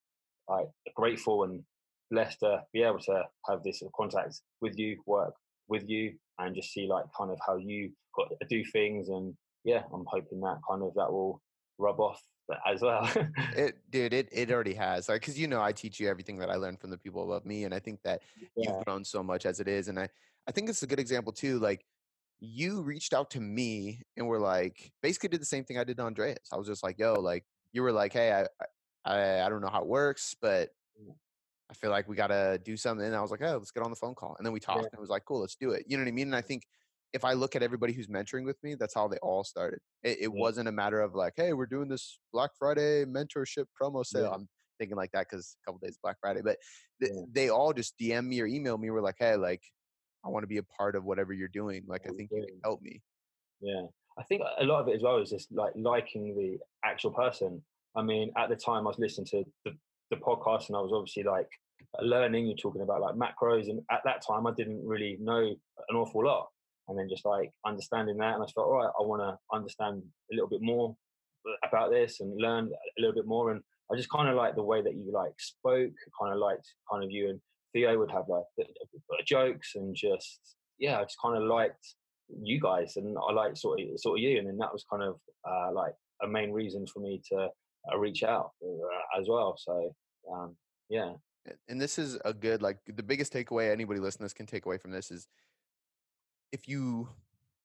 like grateful and blessed to be able to have this sort of contact with you, work with you, and just see like kind of how you got to do things and yeah, I'm hoping that kind of that will rub off as well. It, dude, it, it already has. Like, cause you know, I teach you everything that I learned from the people above me. And I think that yeah, you've grown so much as it is. And I, I think it's a good example too. Like you reached out to me and were like, basically did the same thing I did to Andreas. I was just like, yo, like you were like, Hey, I, I, I don't know how it works, but Mm. I feel like we got to do something. And I was like, Oh, let's get on the phone call. And then we talked and it was like, cool, let's do it. You know what I mean? And I think if I look at everybody who's mentoring with me, that's how they all started. It, it Yeah. wasn't a matter of like, Hey, we're doing this Black Friday mentorship promo sale. Yeah. I'm thinking like that because a couple days Black Friday, but th- Yeah. they all just DM me or email me. We're like, Hey, like, I want to be a part of whatever you're doing. Like, I think you can help me. yeah. I think a lot of it as well is just like liking the actual person. I mean, at the time I was listening to the, the podcast and I was obviously like learning, you're talking about like macros. And at that time I didn't really know an awful lot. And then just like understanding that. And I thought, all right, I want to understand a little bit more about this and learn a little bit more. And I just kind of like the way that you like spoke, kind of liked kind of you and Theo would have like jokes and just, yeah, I just kind of liked you guys and I like sort of sort of you, and then that was kind of uh, like a main reason for me to uh, reach out uh, as well. So um, yeah, And this is a good, like, the biggest takeaway anybody listening this can take away from this is if you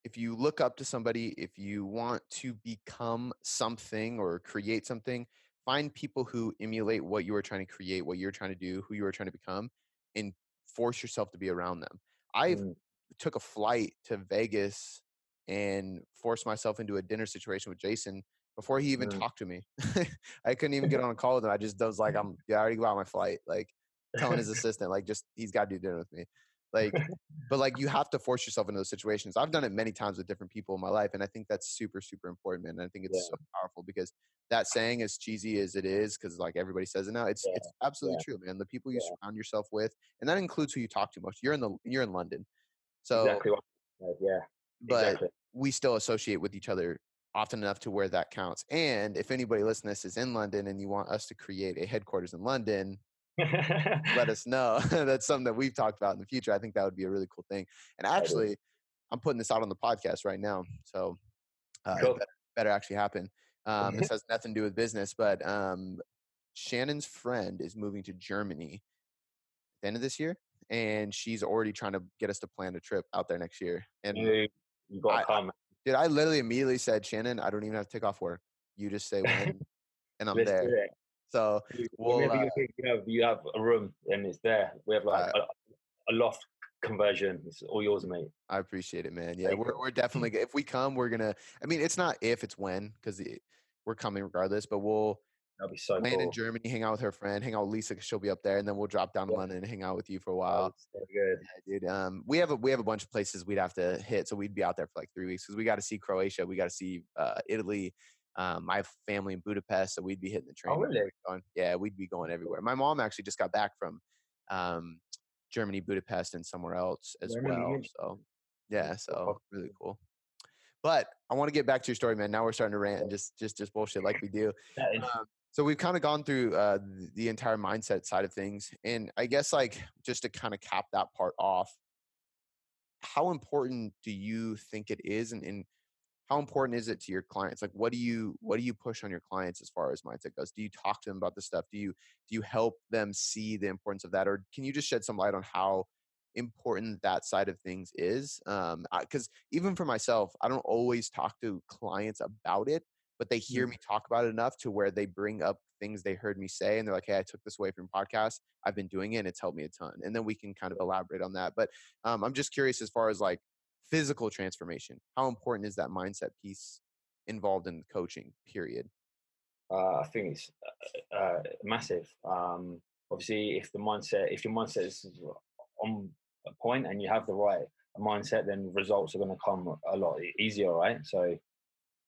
if you look up to somebody if you want to become something or create something find people who emulate what you are trying to create what you're trying to do who you are trying to become and force yourself to be around them i Mm, took a flight to vegas and forced myself into a dinner situation with jason before he even Mm. talked to me i couldn't even get on a call with him i just was like i'm yeah, i already got my flight like telling his assistant like just he's got to do dinner with me like but like you have to force yourself into those situations i've done it many times with different people in my life and i think that's super super important man and i think it's Yeah. so powerful because that saying as cheesy as it is because like everybody says it now it's Yeah, it's absolutely yeah, true man the people you surround yourself with and that includes who you talk to most you're in the you're in london so exactly. What, yeah, but exactly. we still associate with each other often enough to where that counts and if anybody listening to this is in london and you want us to create a headquarters in london let us know. That's something that we've talked about in the future. I think that would be a really cool thing. And actually, I'm putting this out on the podcast right now, so uh, Cool. better, better actually happen. Um, this has nothing to do with business, but um, Shannon's friend is moving to Germany at the end of this year, and she's already trying to get us to plan a trip out there next year. And you, you got I- dude, I literally immediately said, Shannon, I don't even have to take off work. You just say when, and I'm Let's there. So You- We'll, uh, you have you have a room and it's there. We have like Uh, a, a loft conversion. It's all yours, mate. I appreciate it, man. Yeah, we're we're definitely if we come, we're gonna. I mean, it's not if, it's when, because we're coming regardless. But we'll That'd be so land cool. in Germany, hang out with her friend, hang out with Lisa, 'cause she'll be up there, and then we'll drop down to London and hang out with you for a while. so good. Yeah, dude. Um, we have a we have a bunch of places we'd have to hit, so we'd be out there for like three weeks because we got to see Croatia, we got to see uh, Italy. Um, have family in Budapest, so we'd be hitting the train. Oh, really? going. Yeah, we'd be going everywhere. My mom actually just got back from um, Germany, Budapest, and somewhere else as Yeah, you well. So yeah, so so really cool. but I want to get back to your story, man. Now we're starting to rant and just just just bullshit like we do. Um, so we've kind of gone through uh, the, entire mindset side of things, and I guess like just to kind of cap that part off, how important do you think it is, and, and how important is it to your clients? Like what do you what do you push on your clients as far as mindset goes? Do you talk to them about this stuff? Do you do you help them see the importance of that or can you just shed some light on how important that side of things is? Um because even for myself i don't always talk to clients about it but they hear mm-hmm. me talk about it enough to where they bring up things they heard me say and they're like hey i took this away from podcast i've been doing it and it's helped me a ton and then we can kind of elaborate on that but um, i'm just curious as far as like physical transformation how important is that mindset piece involved in coaching period uh, i think it's uh, uh, massive um, obviously if the mindset if your mindset is on a point and you have the right mindset, then results are going to come a lot easier, right? So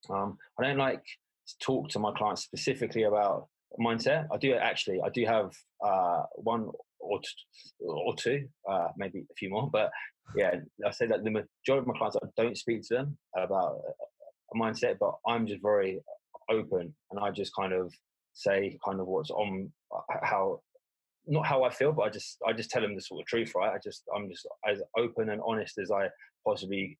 um, I don't like to talk to my clients specifically about mindset. I do actually. I do have uh, one or t- or two, uh, maybe a few more, but yeah, I say that the majority of my clients, I don't speak to them about a mindset, but I'm just very open and I just kind of say kind of what's on uh, how not how I feel, but I just I just tell them the sort of truth, right? I just I'm just as open and honest as I possibly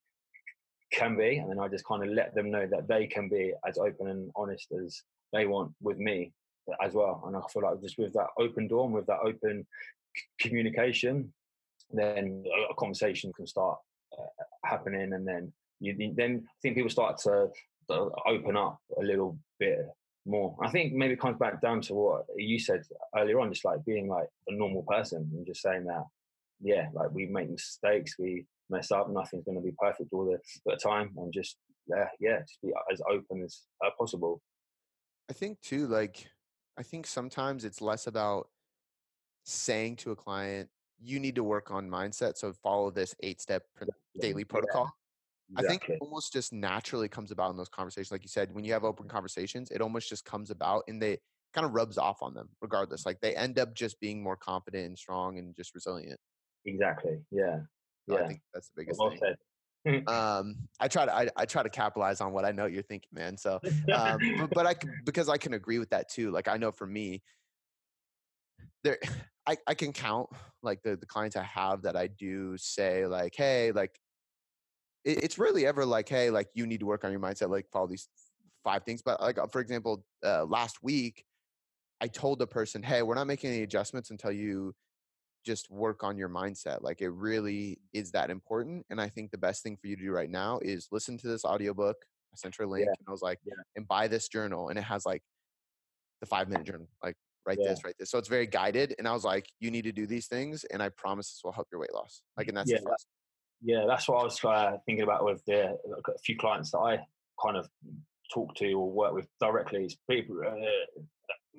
can be, and then I just kind of let them know that they can be as open and honest as they want with me as well. And I feel like just with that open door and with that open communication, then a conversation can start uh, happening, and then you then I think people start to uh, open up a little bit more. I think maybe it comes back down to what you said earlier on, just like being like a normal person and just saying that, yeah, like we make mistakes, we mess up, nothing's going to be perfect all the, the time, and just yeah, yeah, just be as open as uh, possible. I think too, like I think sometimes it's less about saying to a client, "You need to work on mindset, so follow this eight-step daily protocol." Exactly. I think it almost just naturally comes about in those conversations. Like you said, when you have open conversations, it almost just comes about and they kind of rubs off on them regardless. Like they end up just being more confident and strong and just resilient. Exactly. Yeah. Yeah. I think that's the biggest well thing. Said. um, I try to I, I, try to capitalize on what I know you're thinking, man. So, um, but, but I because I can agree with that too. Like I know for me, there I, I can count like the the clients I have that I do say like, hey, like it, it's really ever like, hey, like you need to work on your mindset, like follow these five things. But like uh, for example, uh, last week, I told the person, hey, we're not making any adjustments until you just work on your mindset. Like it really is that important. And I think the best thing for you to do right now is listen to this audiobook. I sent her a link yeah. and I was like, yeah. and buy this journal. And it has like the five minute journal, like write yeah. this, write this. So it's very guided. And I was like, you need to do these things. And I promise this will help your weight loss. Like, and that's yeah, the first yeah, that's what I was uh, thinking about with the a few clients that I kind of talk to or work with directly. It's pretty, uh,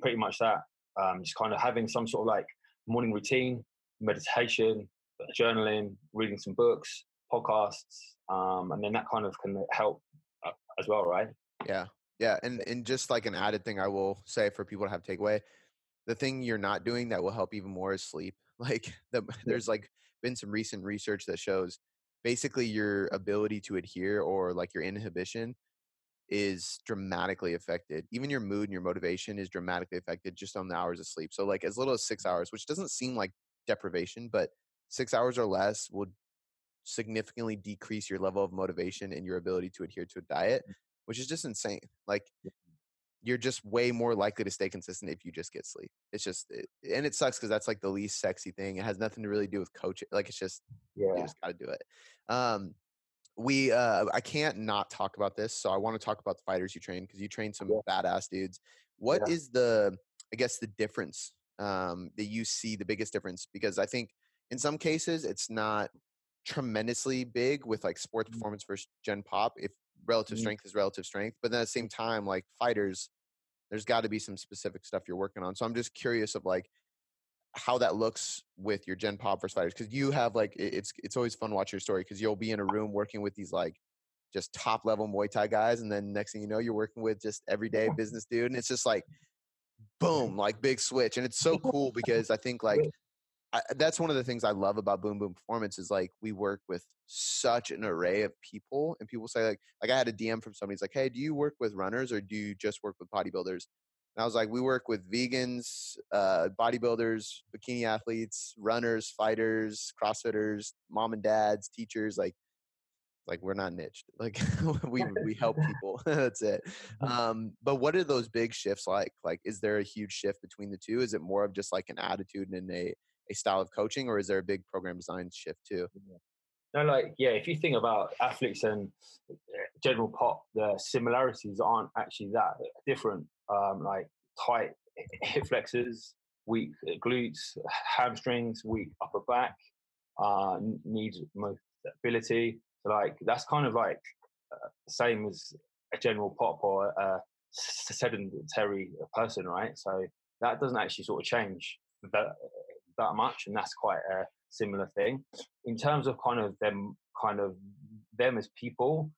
pretty much that. Um, just kind of having some sort of like morning routine, meditation, journaling, reading some books, podcasts, um, and then that kind of can help uh, as well, right? Yeah, yeah, and and just like an added thing, I will say for people to have takeaway, the thing you're not doing that will help even more is sleep. Like the, there's like been some recent research that shows basically your ability to adhere or like your inhibition is dramatically affected. Even your mood and your motivation is dramatically affected just on the hours of sleep. So like as little as 6 hours, which doesn't seem like deprivation, but 6 hours or less will significantly decrease your level of motivation and your ability to adhere to a diet, mm. which is just insane. Like you're just way more likely to stay consistent if you just get sleep. It's just, it, and it sucks because that's like the least sexy thing. It has nothing to really do with coaching. Like it's just, yeah, you just got to do it. Um, we, uh, I can't not talk about this, so I want to talk about the fighters you train because you train some yeah. badass dudes. What yeah. is the, I guess, the difference um, that you see the biggest difference? Because I think in some cases it's not tremendously big with like sports mm-hmm. performance versus gen pop. If relative mm-hmm. strength is relative strength, but then at the same time, like fighters there's got to be some specific stuff you're working on. So I'm just curious of like how that looks with your Gen Pop versus fighters because you have like it's it's always fun to watch your story because you'll be in a room working with these like just top level Muay Thai guys, and then next thing you know, you're working with just everyday business dude, and it's just like boom, like big switch, and it's so cool because I think like I, that's one of the things I love about Boom Boom Performance is like we work with such an array of people, and people say like like I had a DM from somebody. He's like, "Hey, do you work with runners or do you just work with bodybuilders?" And I was like, "We work with vegans, uh, bodybuilders, bikini athletes, runners, fighters, CrossFitters, mom and dads, teachers. Like, like we're not niched. Like we we help people. That's it. Mm-hmm. Um, but what are those big shifts like? Like, is there a huge shift between the two? Is it more of just like an attitude and a a style of coaching, or is there a big program design shift too? No, like yeah, if you think about athletes and uh, general pop, the similarities aren't actually that different. Um, like tight hip flexors, weak glutes, hamstrings, weak upper back, uh, needs mobility. Like that's kind of like uh, same as a general pop or a sedentary person, right? So that doesn't actually sort of change that that much, and that's quite a similar thing. In terms of kind of them, kind of them as people,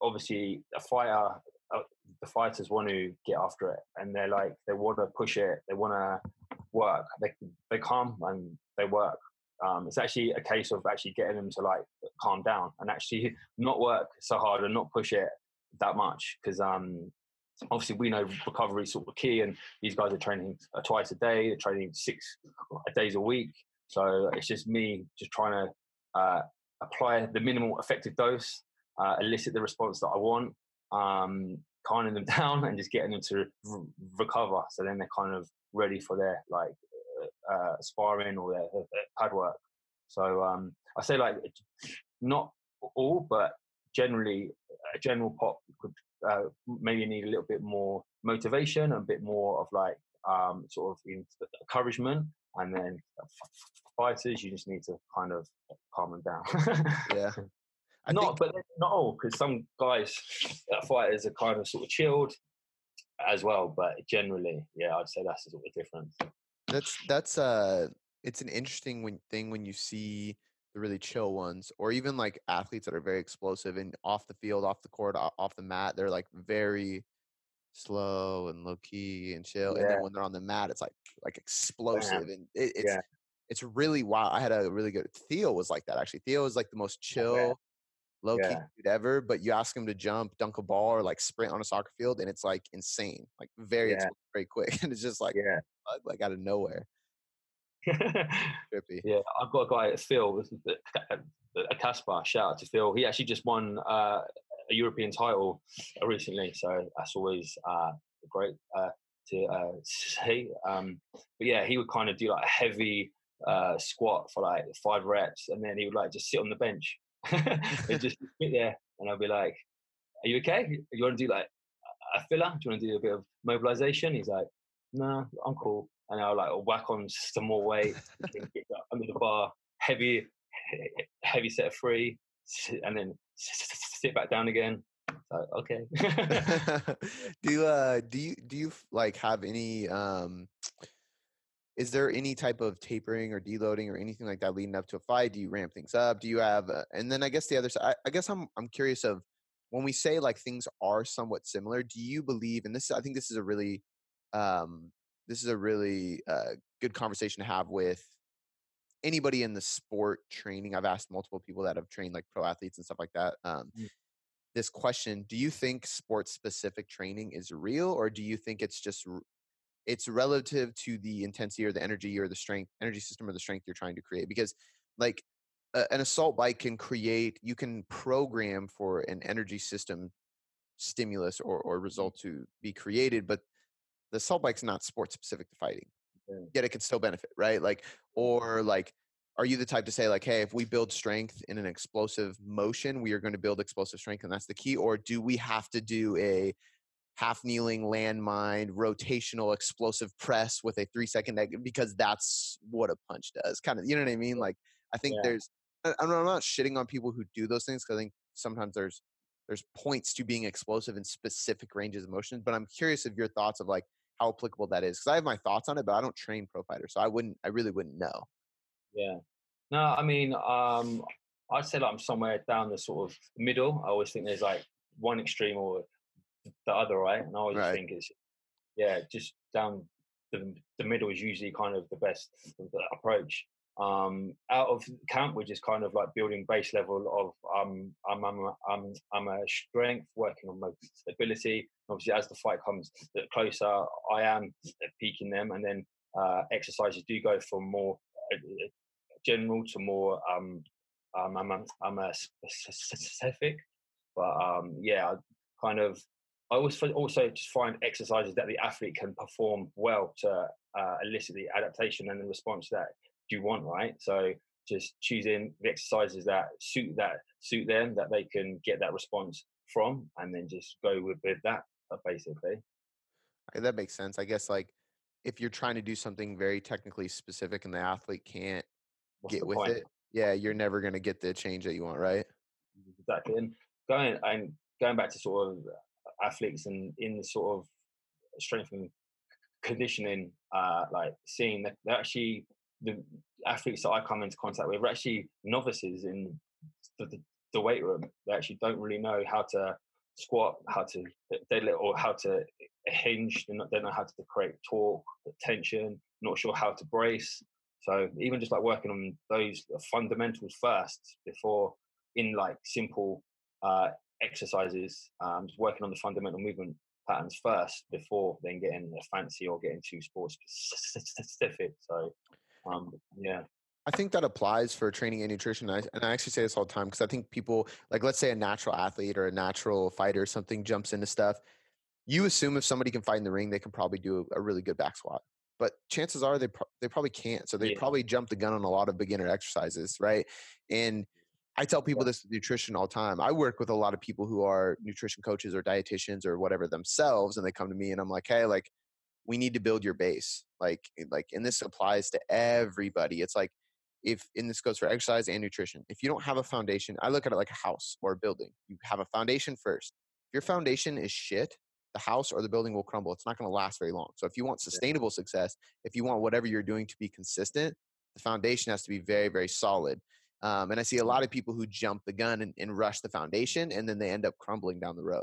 obviously a fighter, uh, the fighters want to get after it, and they're like they want to push it, they want to work. They they come and they work. Um, it's actually a case of actually getting them to like calm down and actually not work so hard and not push it that much because um, obviously we know recovery is sort of key and these guys are training uh, twice a day they're training six days a week. So it's just me just trying to uh, apply the minimal effective dose uh, elicit the response that i want um, calming them down and just getting them to re- recover. So then they're kind of ready for their like uh, sparring or their, their, pad work so um, i say like not all but generally a general pop could uh, maybe need a little bit more motivation, a bit more of like um, sort of encouragement, and then fighters, you just need to kind of calm them down. yeah. I not, think... but not all, because some guys, uh, fighters, are kind of sort of chilled as well. But generally, yeah, I'd say that's the sort of difference. That's that's uh, it's an interesting when, thing when you see the really chill ones, or even like athletes that are very explosive and off the field, off the court, off the mat, they're like very slow and low key and chill. Yeah. And then when they're on the mat, it's like like explosive and it, it's yeah. it's really wild. I had a really good Theo was like that actually. Theo was like the most chill, yeah. Low key dude ever. But you ask him to jump, dunk a ball, or like sprint on a soccer field, and it's like insane, like very very quick, and it's just like yeah. like out of nowhere. Trippy. Yeah, I've got a guy at Phil, a Caspar. Shout out to Phil. He actually just won uh, a European title recently, so that's always uh, great uh, to uh, see. Um, but yeah, he would kind of do like a heavy uh, squat for like five reps, and then he would like just sit on the bench and just sit there, and I'll be like, "Are you okay? You want to do like a filler? Do you want to do a bit of mobilization?" He's like, "No, I'm cool." and I'll like whack on some more weight, under the bar, heavy, heavy set of three, and then sit back down again. So, okay. do uh do you do you like have any um is there any type of tapering or deloading or anything like that leading up to a fight? Do you ramp things up? Do you have, uh, and then I guess the other side, I, I, guess I'm, I'm curious of when we say like things are somewhat similar, do you believe, and this, I think this is a really, um, this is a really uh, good conversation to have with anybody in the sport training. I've asked multiple people that have trained like pro athletes and stuff like that. Um, mm. This question: Do you think sports specific training is real, or do you think it's just it's relative to the intensity or the energy or the strength, energy system or the strength you're trying to create? Because like an assault bike can create, you can program for an energy system stimulus or, or mm. result to be created, but the assault bike's not sport specific to fighting yet it can still benefit right like or like are you the type to say like hey if we build strength in an explosive motion we are going to build explosive strength and that's the key or do we have to do a half kneeling landmine rotational explosive press with a three second negative because that's what a punch does kind of you know what i mean like i think yeah. there's i'm not shitting on people who do those things because i think sometimes there's there's points to being explosive in specific ranges of motion but i'm curious of your thoughts of like how applicable that is because I have my thoughts on it, but I don't train pro fighters, so I wouldn't, I really wouldn't know. Yeah, no, I mean, um, I'd say like I'm somewhere down the sort of middle. I always think there's like one extreme or the other, right? And I always right. think it's yeah, just down the the middle is usually kind of the best approach. um, out of camp, we're just kind of like building base level of um, I'm, I'm, I'm, I'm a strength, working on my stability. Obviously, as the fight comes closer, I am peaking them, and then uh, exercises do go from more uh, general to more um, um, I'm, I'm, I'm a specific. But um, yeah, kind of I always also just find exercises that the athlete can perform well to uh, elicit the adaptation and the response that you want, right? So just choosing the exercises that suit that suit them that they can get that response from, and then just go with, with that uh, basically. That makes sense. I guess like if you're trying to do something very technically specific and the athlete can't What's get with point? it, yeah, you're never going to get the change that you want, right? Exactly. And going and going back to sort of athletes and in the sort of strength and conditioning, uh, like seeing that they're actually the athletes that I come into contact with are actually novices in the, the, the weight room. They actually don't really know how to squat, how to deadlift, or how to hinge. They don't know how to create torque, tension. Not sure how to brace. So even just like working on those fundamentals first before in like simple uh, exercises, um, just working on the fundamental movement patterns first before then getting fancy or getting too sports specific. So um, yeah. I think that applies for training and nutrition. I, and I actually say this all the time because I think people, like, let's say a natural athlete or a natural fighter, or something jumps into stuff. You assume if somebody can fight in the ring, they can probably do a, really good back squat. But chances are they pro- they probably can't. So they yeah. probably jump the gun on a lot of beginner exercises, right? And I tell people this with nutrition all the time. I work with a lot of people who are nutrition coaches or dietitians or whatever themselves, and they come to me and I'm like, hey, like we need to build your base like eh, like and this applies to everybody it's like if and this goes for exercise and nutrition if you don't have a foundation i look at it like a house or a building you have a foundation first if your foundation is shit the house or the building will crumble it's not going to last very long so if you want sustainable success if you want whatever you're doing to be consistent the foundation has to be very very solid um, and i see a lot of people who jump the gun and, and rush the foundation and then they end up crumbling down the road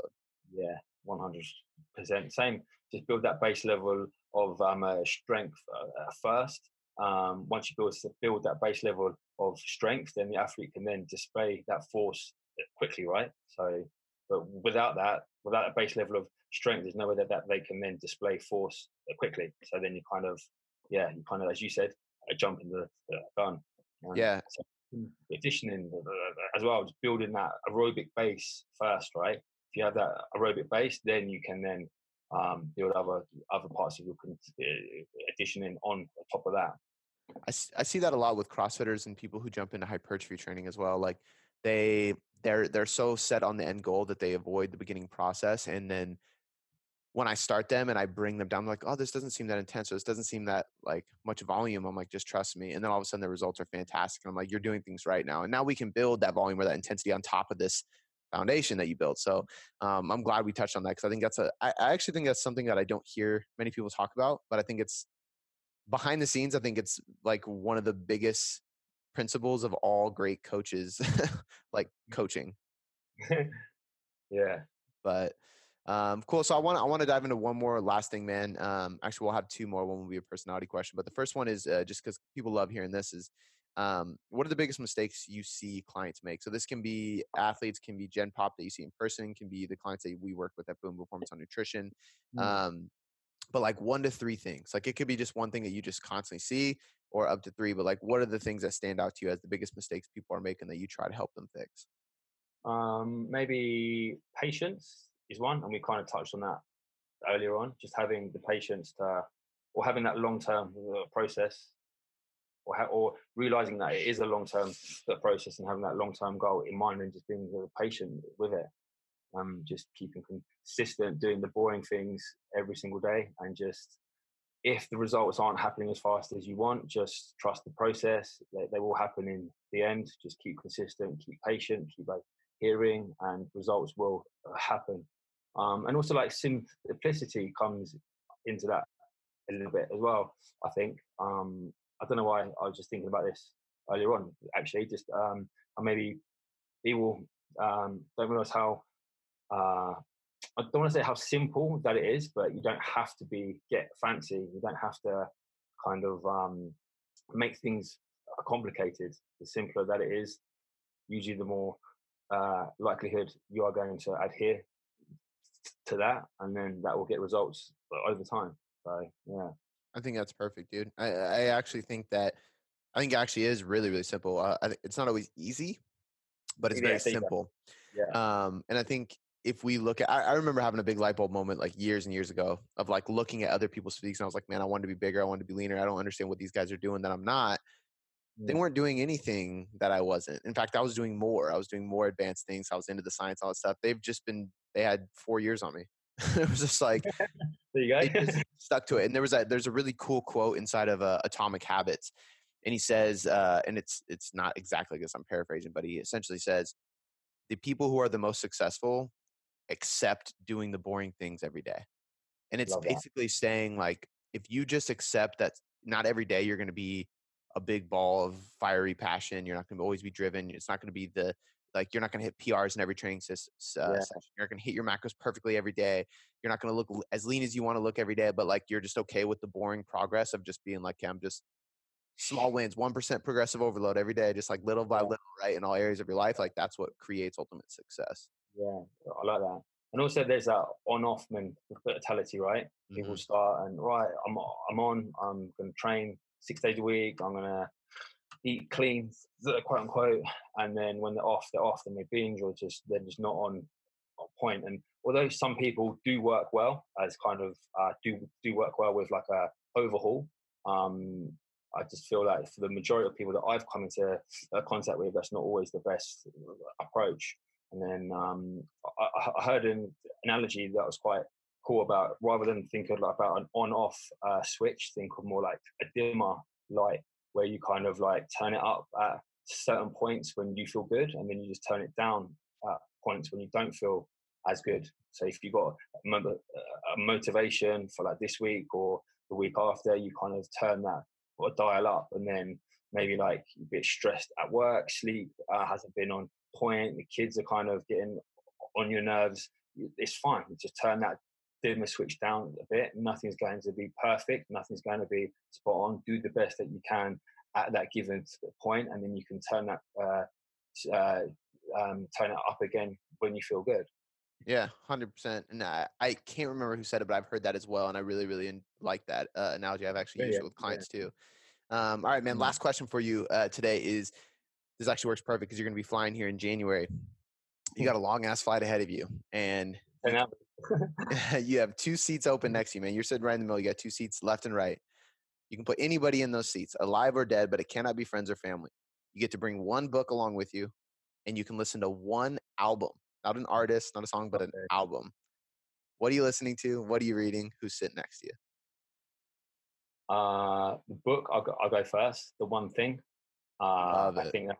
yeah 100% same just build that base level of um, uh, strength uh, uh, first. Um, once you build build that base level of strength, then the athlete can then display that force uh, quickly, right? So, but without that, without a base level of strength, there's no way that, that they can then display force uh, quickly. So then you kind of, yeah, you kind of, as you said, jump in the, the gun. Um, yeah. So conditioning as well, just building that aerobic base first, right? If you have that aerobic base, then you can then um, build other other parts of your conditioning on top of that. I, I see that a lot with CrossFitters and people who jump into hypertrophy training as well. Like they they're they're so set on the end goal that they avoid the beginning process, and then when I start them and I bring them down, I'm like, oh, this doesn't seem that intense, or this doesn't seem that like much volume. I'm like, just trust me. And then all of a sudden the results are fantastic. And I'm like, you're doing things right now. And now we can build that volume or that intensity on top of this foundation that you built. So um, I'm glad we touched on that because I think that's a. I, I actually think that's something that I don't hear many people talk about, but I think it's behind the scenes. I think it's like one of the biggest principles of all great coaches, like mm. coaching. yeah. But um, cool. So I want I want to dive into one more last thing, man. Um, actually, we'll have two more. One will be a personality question, but the first one is uh, just because people love hearing this is um, what are the biggest mistakes you see clients make? So this can be athletes, can be Gen Pop that you see in person, can be the clients that we work with at Boom Performance on Nutrition. Mm. Um, but like one to three things. Like it could be just one thing that you just constantly see, or up to three. But like, what are the things that stand out to you as the biggest mistakes people are making that you try to help them fix? Um, maybe patience is one, and we kind of touched on that earlier on. Just having the patience to, or having that long term uh, process or, ha- or realizing that it is a long term process and having that long term goal in mind and just being patient with it. Um, just keeping consistent, doing the boring things every single day, and just if the results aren't happening as fast as you want, just trust the process. They, they will happen in the end. Just keep consistent, keep patient, keep like hearing, and results will uh, happen. Um, and also, like simplicity comes into that a little bit as well. I think um, I don't know why I was just thinking about this earlier on. Actually, just um, maybe people um, don't realize how uh, I don't want to say how simple that it is, but you don't have to be get fancy. You don't have to kind of um, make things complicated. The simpler that it is, usually the more uh, likelihood you are going to adhere to that, and then that will get results over time. So yeah, I think that's perfect, dude. I, I actually think that I think it actually is really really simple. Uh, I, it's not always easy, but it's very simple. Yeah. Um, and I think if we look at, I, I, remember having a big light bulb moment like years and years ago of like looking at other people's physiques, and I was like, man, I want to be bigger, I want to be leaner. I don't understand what these guys are doing that I'm not. They weren't doing anything that I wasn't. In fact, I was doing more. I was doing more advanced things. I was into the science, all that stuff. They've just been. They had four years on me. it was just like there you go. stuck to it. And there was a there's a really cool quote inside of uh, Atomic Habits, and he says, uh, and it's it's not exactly this. I'm paraphrasing, but he essentially says, the people who are the most successful accept doing the boring things every day. And it's Love basically that. saying like if you just accept that not every day you're going to be a big ball of fiery passion, you're not going to always be driven. It's not going to be the like you're not going to hit PRs in every training uh, yeah. session. You're not going to hit your macros perfectly every day. You're not going to look as lean as you want to look every day, but like you're just okay with the boring progress of just being like, okay, I'm just small wins, one percent progressive overload every day, just like little by yeah. little, right, in all areas of your life. Like that's what creates ultimate success. Yeah, I like that. And also, there's that on-off mentality, right? People mm-hmm. start and right, I'm I'm on. I'm going to train six days a week. I'm going to eat clean, quote unquote. And then when they're off, they're off. And they binge or just they're just not on, on point. And although some people do work well, as kind of uh, do do work well with like a overhaul. Um, I just feel like for the majority of people that I've come into uh, contact with, that's not always the best approach. And then um, I, I, heard an analogy that was quite cool about rather than thinking about an on-off uh, switch, think of more like a dimmer light where you kind of like turn it up at certain points when you feel good, and then you just turn it down at points when you don't feel as good. So if you got a motivation for like this week or the week after, you kind of turn that or dial up, and then maybe like a bit stressed at work, sleep uh, hasn't been on point, the kids are kind of getting on your nerves. It's fine. Just turn that dimmer switch down a bit. Nothing's going to be perfect. Nothing's going to be spot on. Do the best that you can at that given point, and then you can turn that uh, uh, um, turn it up again when you feel good. Yeah, hundred percent. And I, I can't remember who said it, but I've heard that as well, and I really, really like that uh, analogy. I've actually yeah, used it with clients yeah. too. Um, all right, man. Mm-hmm. Last question for you uh, today is this actually works perfect because you're going to be flying here in January. You got a long ass flight ahead of you, and you have two seats open next to you, man. You're sitting right in the middle. You got two seats left and right. You can put anybody in those seats, alive or dead, but it cannot be friends or family. You get to bring one book along with you, and you can listen to one album, not an artist, not a song, but an album. What are you listening to? What are you reading? Who's sitting next to you? Uh, the book, I'll go, I'll go first. The one thing. Uh, I think, that,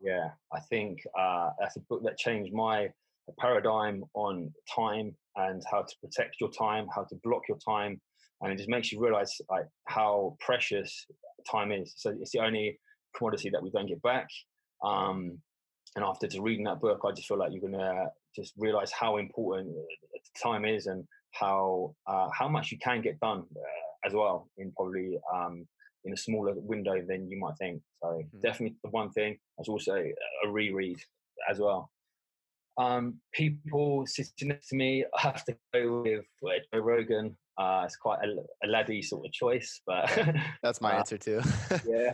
yeah, I think uh, that's a book that changed my paradigm on time and how to protect your time, how to block your time, and it just makes you realize like how precious time is. So it's the only commodity that we don't get back. Um, and after just reading that book, I just feel like you're gonna just realize how important time is and how uh, how much you can get done uh, as well in probably um, in a smaller window than you might think. So mm-hmm. definitely the one thing. There's also a reread as well. Um, people sitting next to me, I have to go with Joe Rogan. Uh, it's quite a, a laddie sort of choice, but that's my uh, answer too. yeah,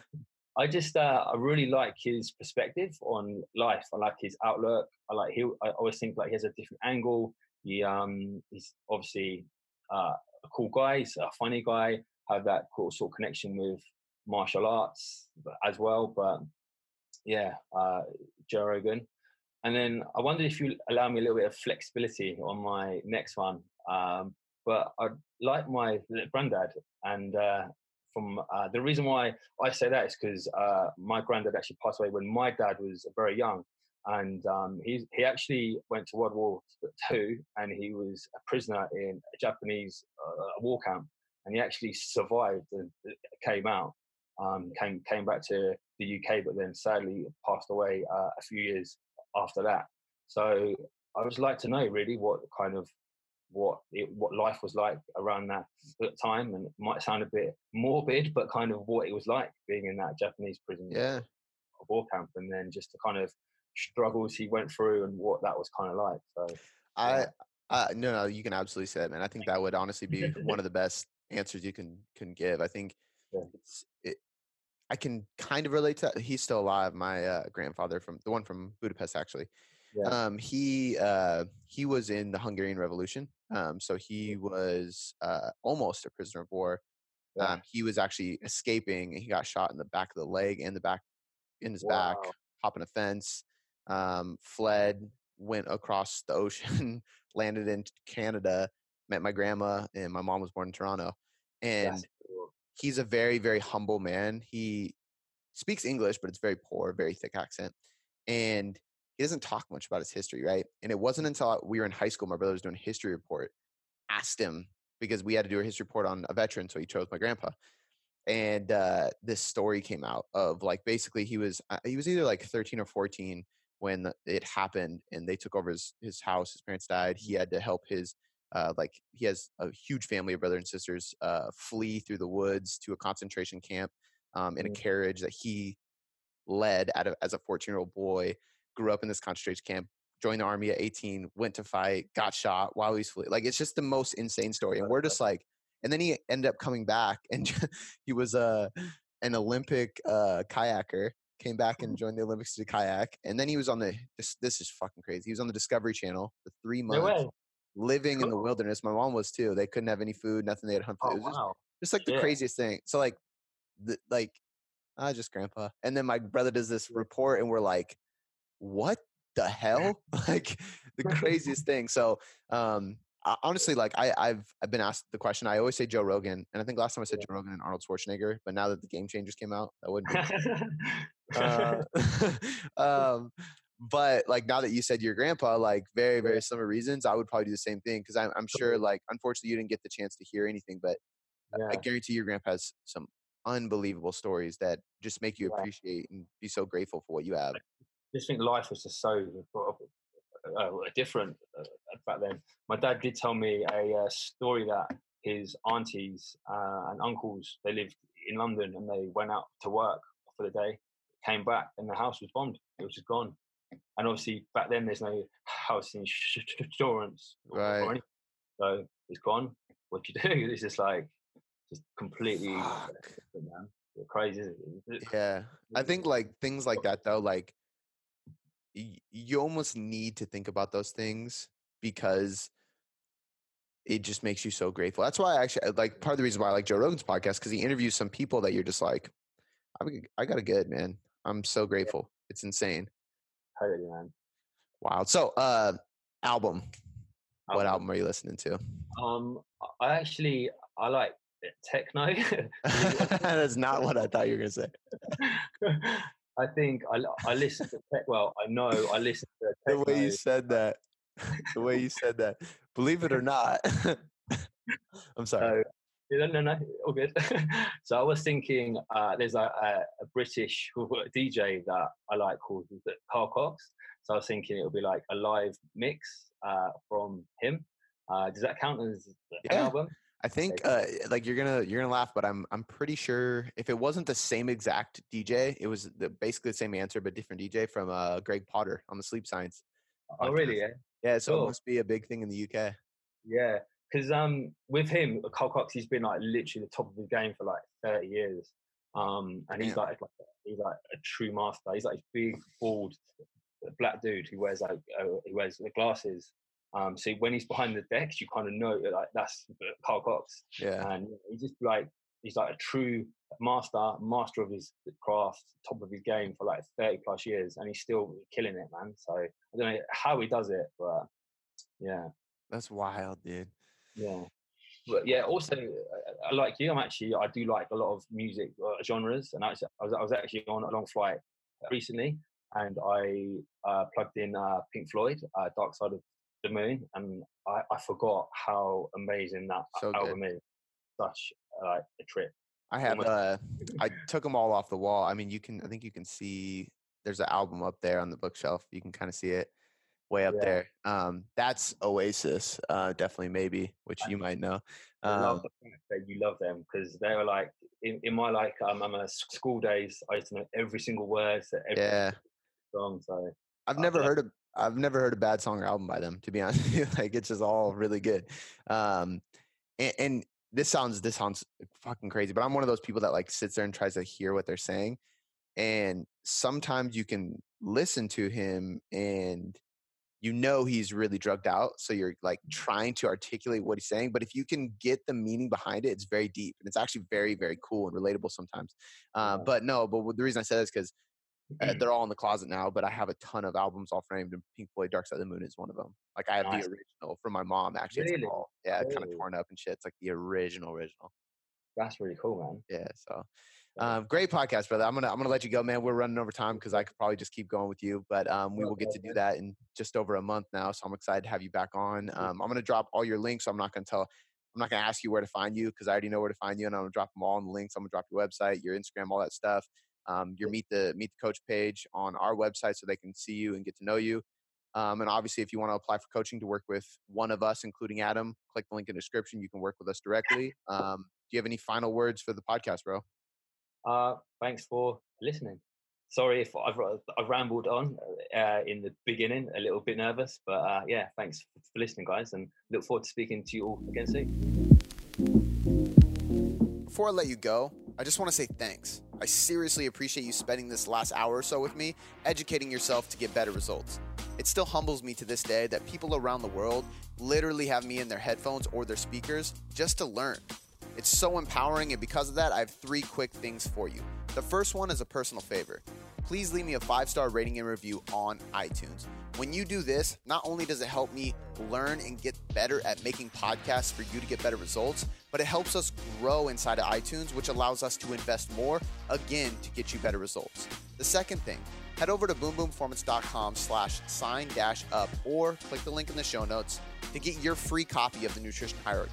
I just uh, I really like his perspective on life. I like his outlook. I like he. I always think like he has a different angle. He um he's obviously uh, a cool guy. He's a funny guy. Have that cool sort of connection with martial arts as well. But yeah, uh, Joe Rogan. And then I wondered if you allow me a little bit of flexibility on my next one. Um, but I like my granddad, and uh, from uh, the reason why I say that is because uh, my granddad actually passed away when my dad was very young, and um, he he actually went to World War Two, and he was a prisoner in a Japanese uh, war camp, and he actually survived and uh, came out, um, came came back to the UK, but then sadly passed away uh, a few years after that. So I would like to know really what kind of what it, what life was like around that time, and it might sound a bit morbid, but kind of what it was like being in that Japanese prison Yeah. war camp, and then just the kind of struggles he went through and what that was kind of like. So I, uh, no, no, you can absolutely say that, man. I think that would honestly be one of the best answers you can can give. I think Yeah. it's it. I can kind of relate to. That. He's still alive. My uh, grandfather from the one from Budapest, actually. Yeah. Um, he uh, he was in the Hungarian Revolution. Um, so he was uh, almost a prisoner of war. yeah. Um, he was actually escaping, and he got shot in the back of the leg and the back in his back, Wow. hopping a fence, um, fled, went across the ocean, landed in Canada, met my grandma, and my mom was born in Toronto. And cool. He's a very, very humble man. He speaks English, but it's very poor, very thick accent. And he doesn't talk much about his history, right? And it wasn't until we were in high school, my brother was doing a history report, asked him because we had to do a history report on a veteran, so he chose my grandpa. And uh, this story came out of like basically he was uh, he was either like 13 or 14 when it happened, and they took over his his house. His parents died. He had to help his uh, like he has a huge family of brothers and sisters uh, flee through the woods to a concentration camp um, in a Mm. carriage that he led a, as a 14 year old boy grew up in this concentration camp joined the army at 18 went to fight got shot while he was fleeing like it's just the most insane story and we're just like and then he ended up coming back and he was uh, an olympic uh, kayaker came back and joined the olympics to kayak and then he was on the this, this is fucking crazy he was on the discovery channel for three months living in the wilderness. My mom was too. They couldn't have any food, nothing. They had hunt. for. Oh was just, wow. just like the Yeah. craziest thing. So like, the, like, ah, just grandpa. And then my brother does this report, and we're like, what the hell? like the craziest thing. So um, I- honestly, like I, I've I've been asked the question. I always say Joe Rogan, and I think last time I said Joe Rogan and Arnold Schwarzenegger, but now that the Game Changers came out, that wouldn't. Be, uh, um, but like now that you said your grandpa, like very very similar reasons, I would probably do the same thing because I'm I'm sure like unfortunately you didn't get the chance to hear anything, but I guarantee your grandpa has some unbelievable stories that just make you appreciate and be so grateful for what you have. just think life was just so uh, different uh, back then. My dad did tell me a uh, story that his aunties uh, and uncles they lived in London and they went out to work for the day, came back and the house was bombed. It was just gone. And obviously back then there's no house insurance Right. anything, so it's gone. What do you do? It's just like just completely Fuck. different, man. Crazy. Yeah, I think like things like that though, like y- you almost need to think about those things because it just makes you so grateful. That's why I actually like part of the reason why I like Joe Rogan's podcast because he interviews some people that you're just like, I got a good man. I'm so grateful. It's insane. Totally, man. Wow. So, uh, album. What Album. are you listening to? Um, I actually I like techno. That's not what I thought you were gonna say. I think I I listen to tech. Well, I know I listen to The way you said that. The way you said that. Believe it or not. I'm sorry. So, no, no, no, all good. so I was thinking, uh, there's a, a, a British DJ that I like called Carl Cox. So I was thinking it would be like a live mix uh, from him. Uh, does that count as an Yeah. album? I think uh, like you're gonna you're gonna laugh, but I'm I'm pretty sure if it wasn't the same exact DJ, it was the, basically the same answer but different DJ from uh, Greg Potter on the Sleep Science. Oh, really? Yeah. Yeah, so it must be a big thing in the UK. Yeah, because um, with him, Carl Cox, he's been like literally the top of his game for like thirty years. Um, and he's like, like he's like a true master. He's like a big, bald, black dude who wears like uh, he wears the glasses. Um, so when he's behind the decks, you kind of know that, like that's Carl Cox, Yeah, and he's just like he's like a true master, master of his craft, top of his game for like thirty plus years, and he's still killing it, man. So I don't know how he does it, but yeah. that's wild, dude. Yeah. But yeah, also uh, I like you. I'm actually I do like a lot of music uh, genres, and actually, I was I was actually on a long flight recently, and I uh, plugged in uh, Pink Floyd, uh, Dark Side of the Moon, and I, I forgot how amazing that So good. album is. Such uh, a trip. I have uh I took them all off the wall. I mean, you can I think you can see there's an album up there on the bookshelf. You can kind of see it. Way up Yeah. there. Um, that's Oasis, uh, definitely maybe, which you might know. I love Um, the fact that you love them because they were like in, in my like um, I'm a school days. I used to know every single word to every yeah, song. So I've never heard of I've never heard a bad song or album by them. To be honest, like it's just all really good. Um, and, and this sounds this sounds fucking crazy, but I'm one of those people that like sits there and tries to hear what they're saying. And sometimes you can listen to him and you know he's really drugged out. So you're like trying to articulate what he's saying. But if you can get the meaning behind it, it's very deep and it's actually very, very cool and relatable sometimes. Uh. But no, but the reason I said is because uh, they're all in the closet now, but I have a ton of albums all framed, and Pink Floyd Dark Side of the Moon is one of them. Like I have Nice. the original from my mom. Actually, it's Really? all yeah, kind of torn up and shit. It's like the original, original. That's really cool, man. Yeah. So, um, great podcast, brother. I'm gonna I'm gonna let you go, man. We're running over time because I could probably just keep going with you, but um, we will get to do that in just over a month now. So I'm excited to have you back on. Um, I'm gonna drop all your links. So I'm not gonna tell. I'm not gonna ask you where to find you because I already know where to find you, and I'm gonna drop them all in the links. I'm gonna drop your website, your Instagram, all that stuff. Um, your meet the meet the coach page on our website so they can see you and get to know you. Um, and obviously, if you want to apply for coaching to work with one of us, including Adam, click the link in the description. You can work with us directly. Um, you have any final words for the podcast, bro? Uh, thanks for listening. Sorry if I've I've rambled on uh, in the beginning, a little bit nervous, but uh, yeah, thanks for listening, guys, and look forward to speaking to you all again soon. Before I let you go, I just want to say thanks. I seriously appreciate you spending this last hour or so with me, educating yourself to get better results. It still humbles me to this day that people around the world literally have me in their headphones or their speakers just to learn. It's so empowering, and because of that, I have three quick things for you. The first one is a personal favor. Please leave me a five star rating and review on iTunes. When you do this, not only does it help me learn and get better at making podcasts for you to get better results, but it helps us grow inside of iTunes, which allows us to invest more again to get you better results. The second thing, head over to boomboomperformance.com slash sign dash up or click the link in the show notes to get your free copy of the nutrition hierarchy.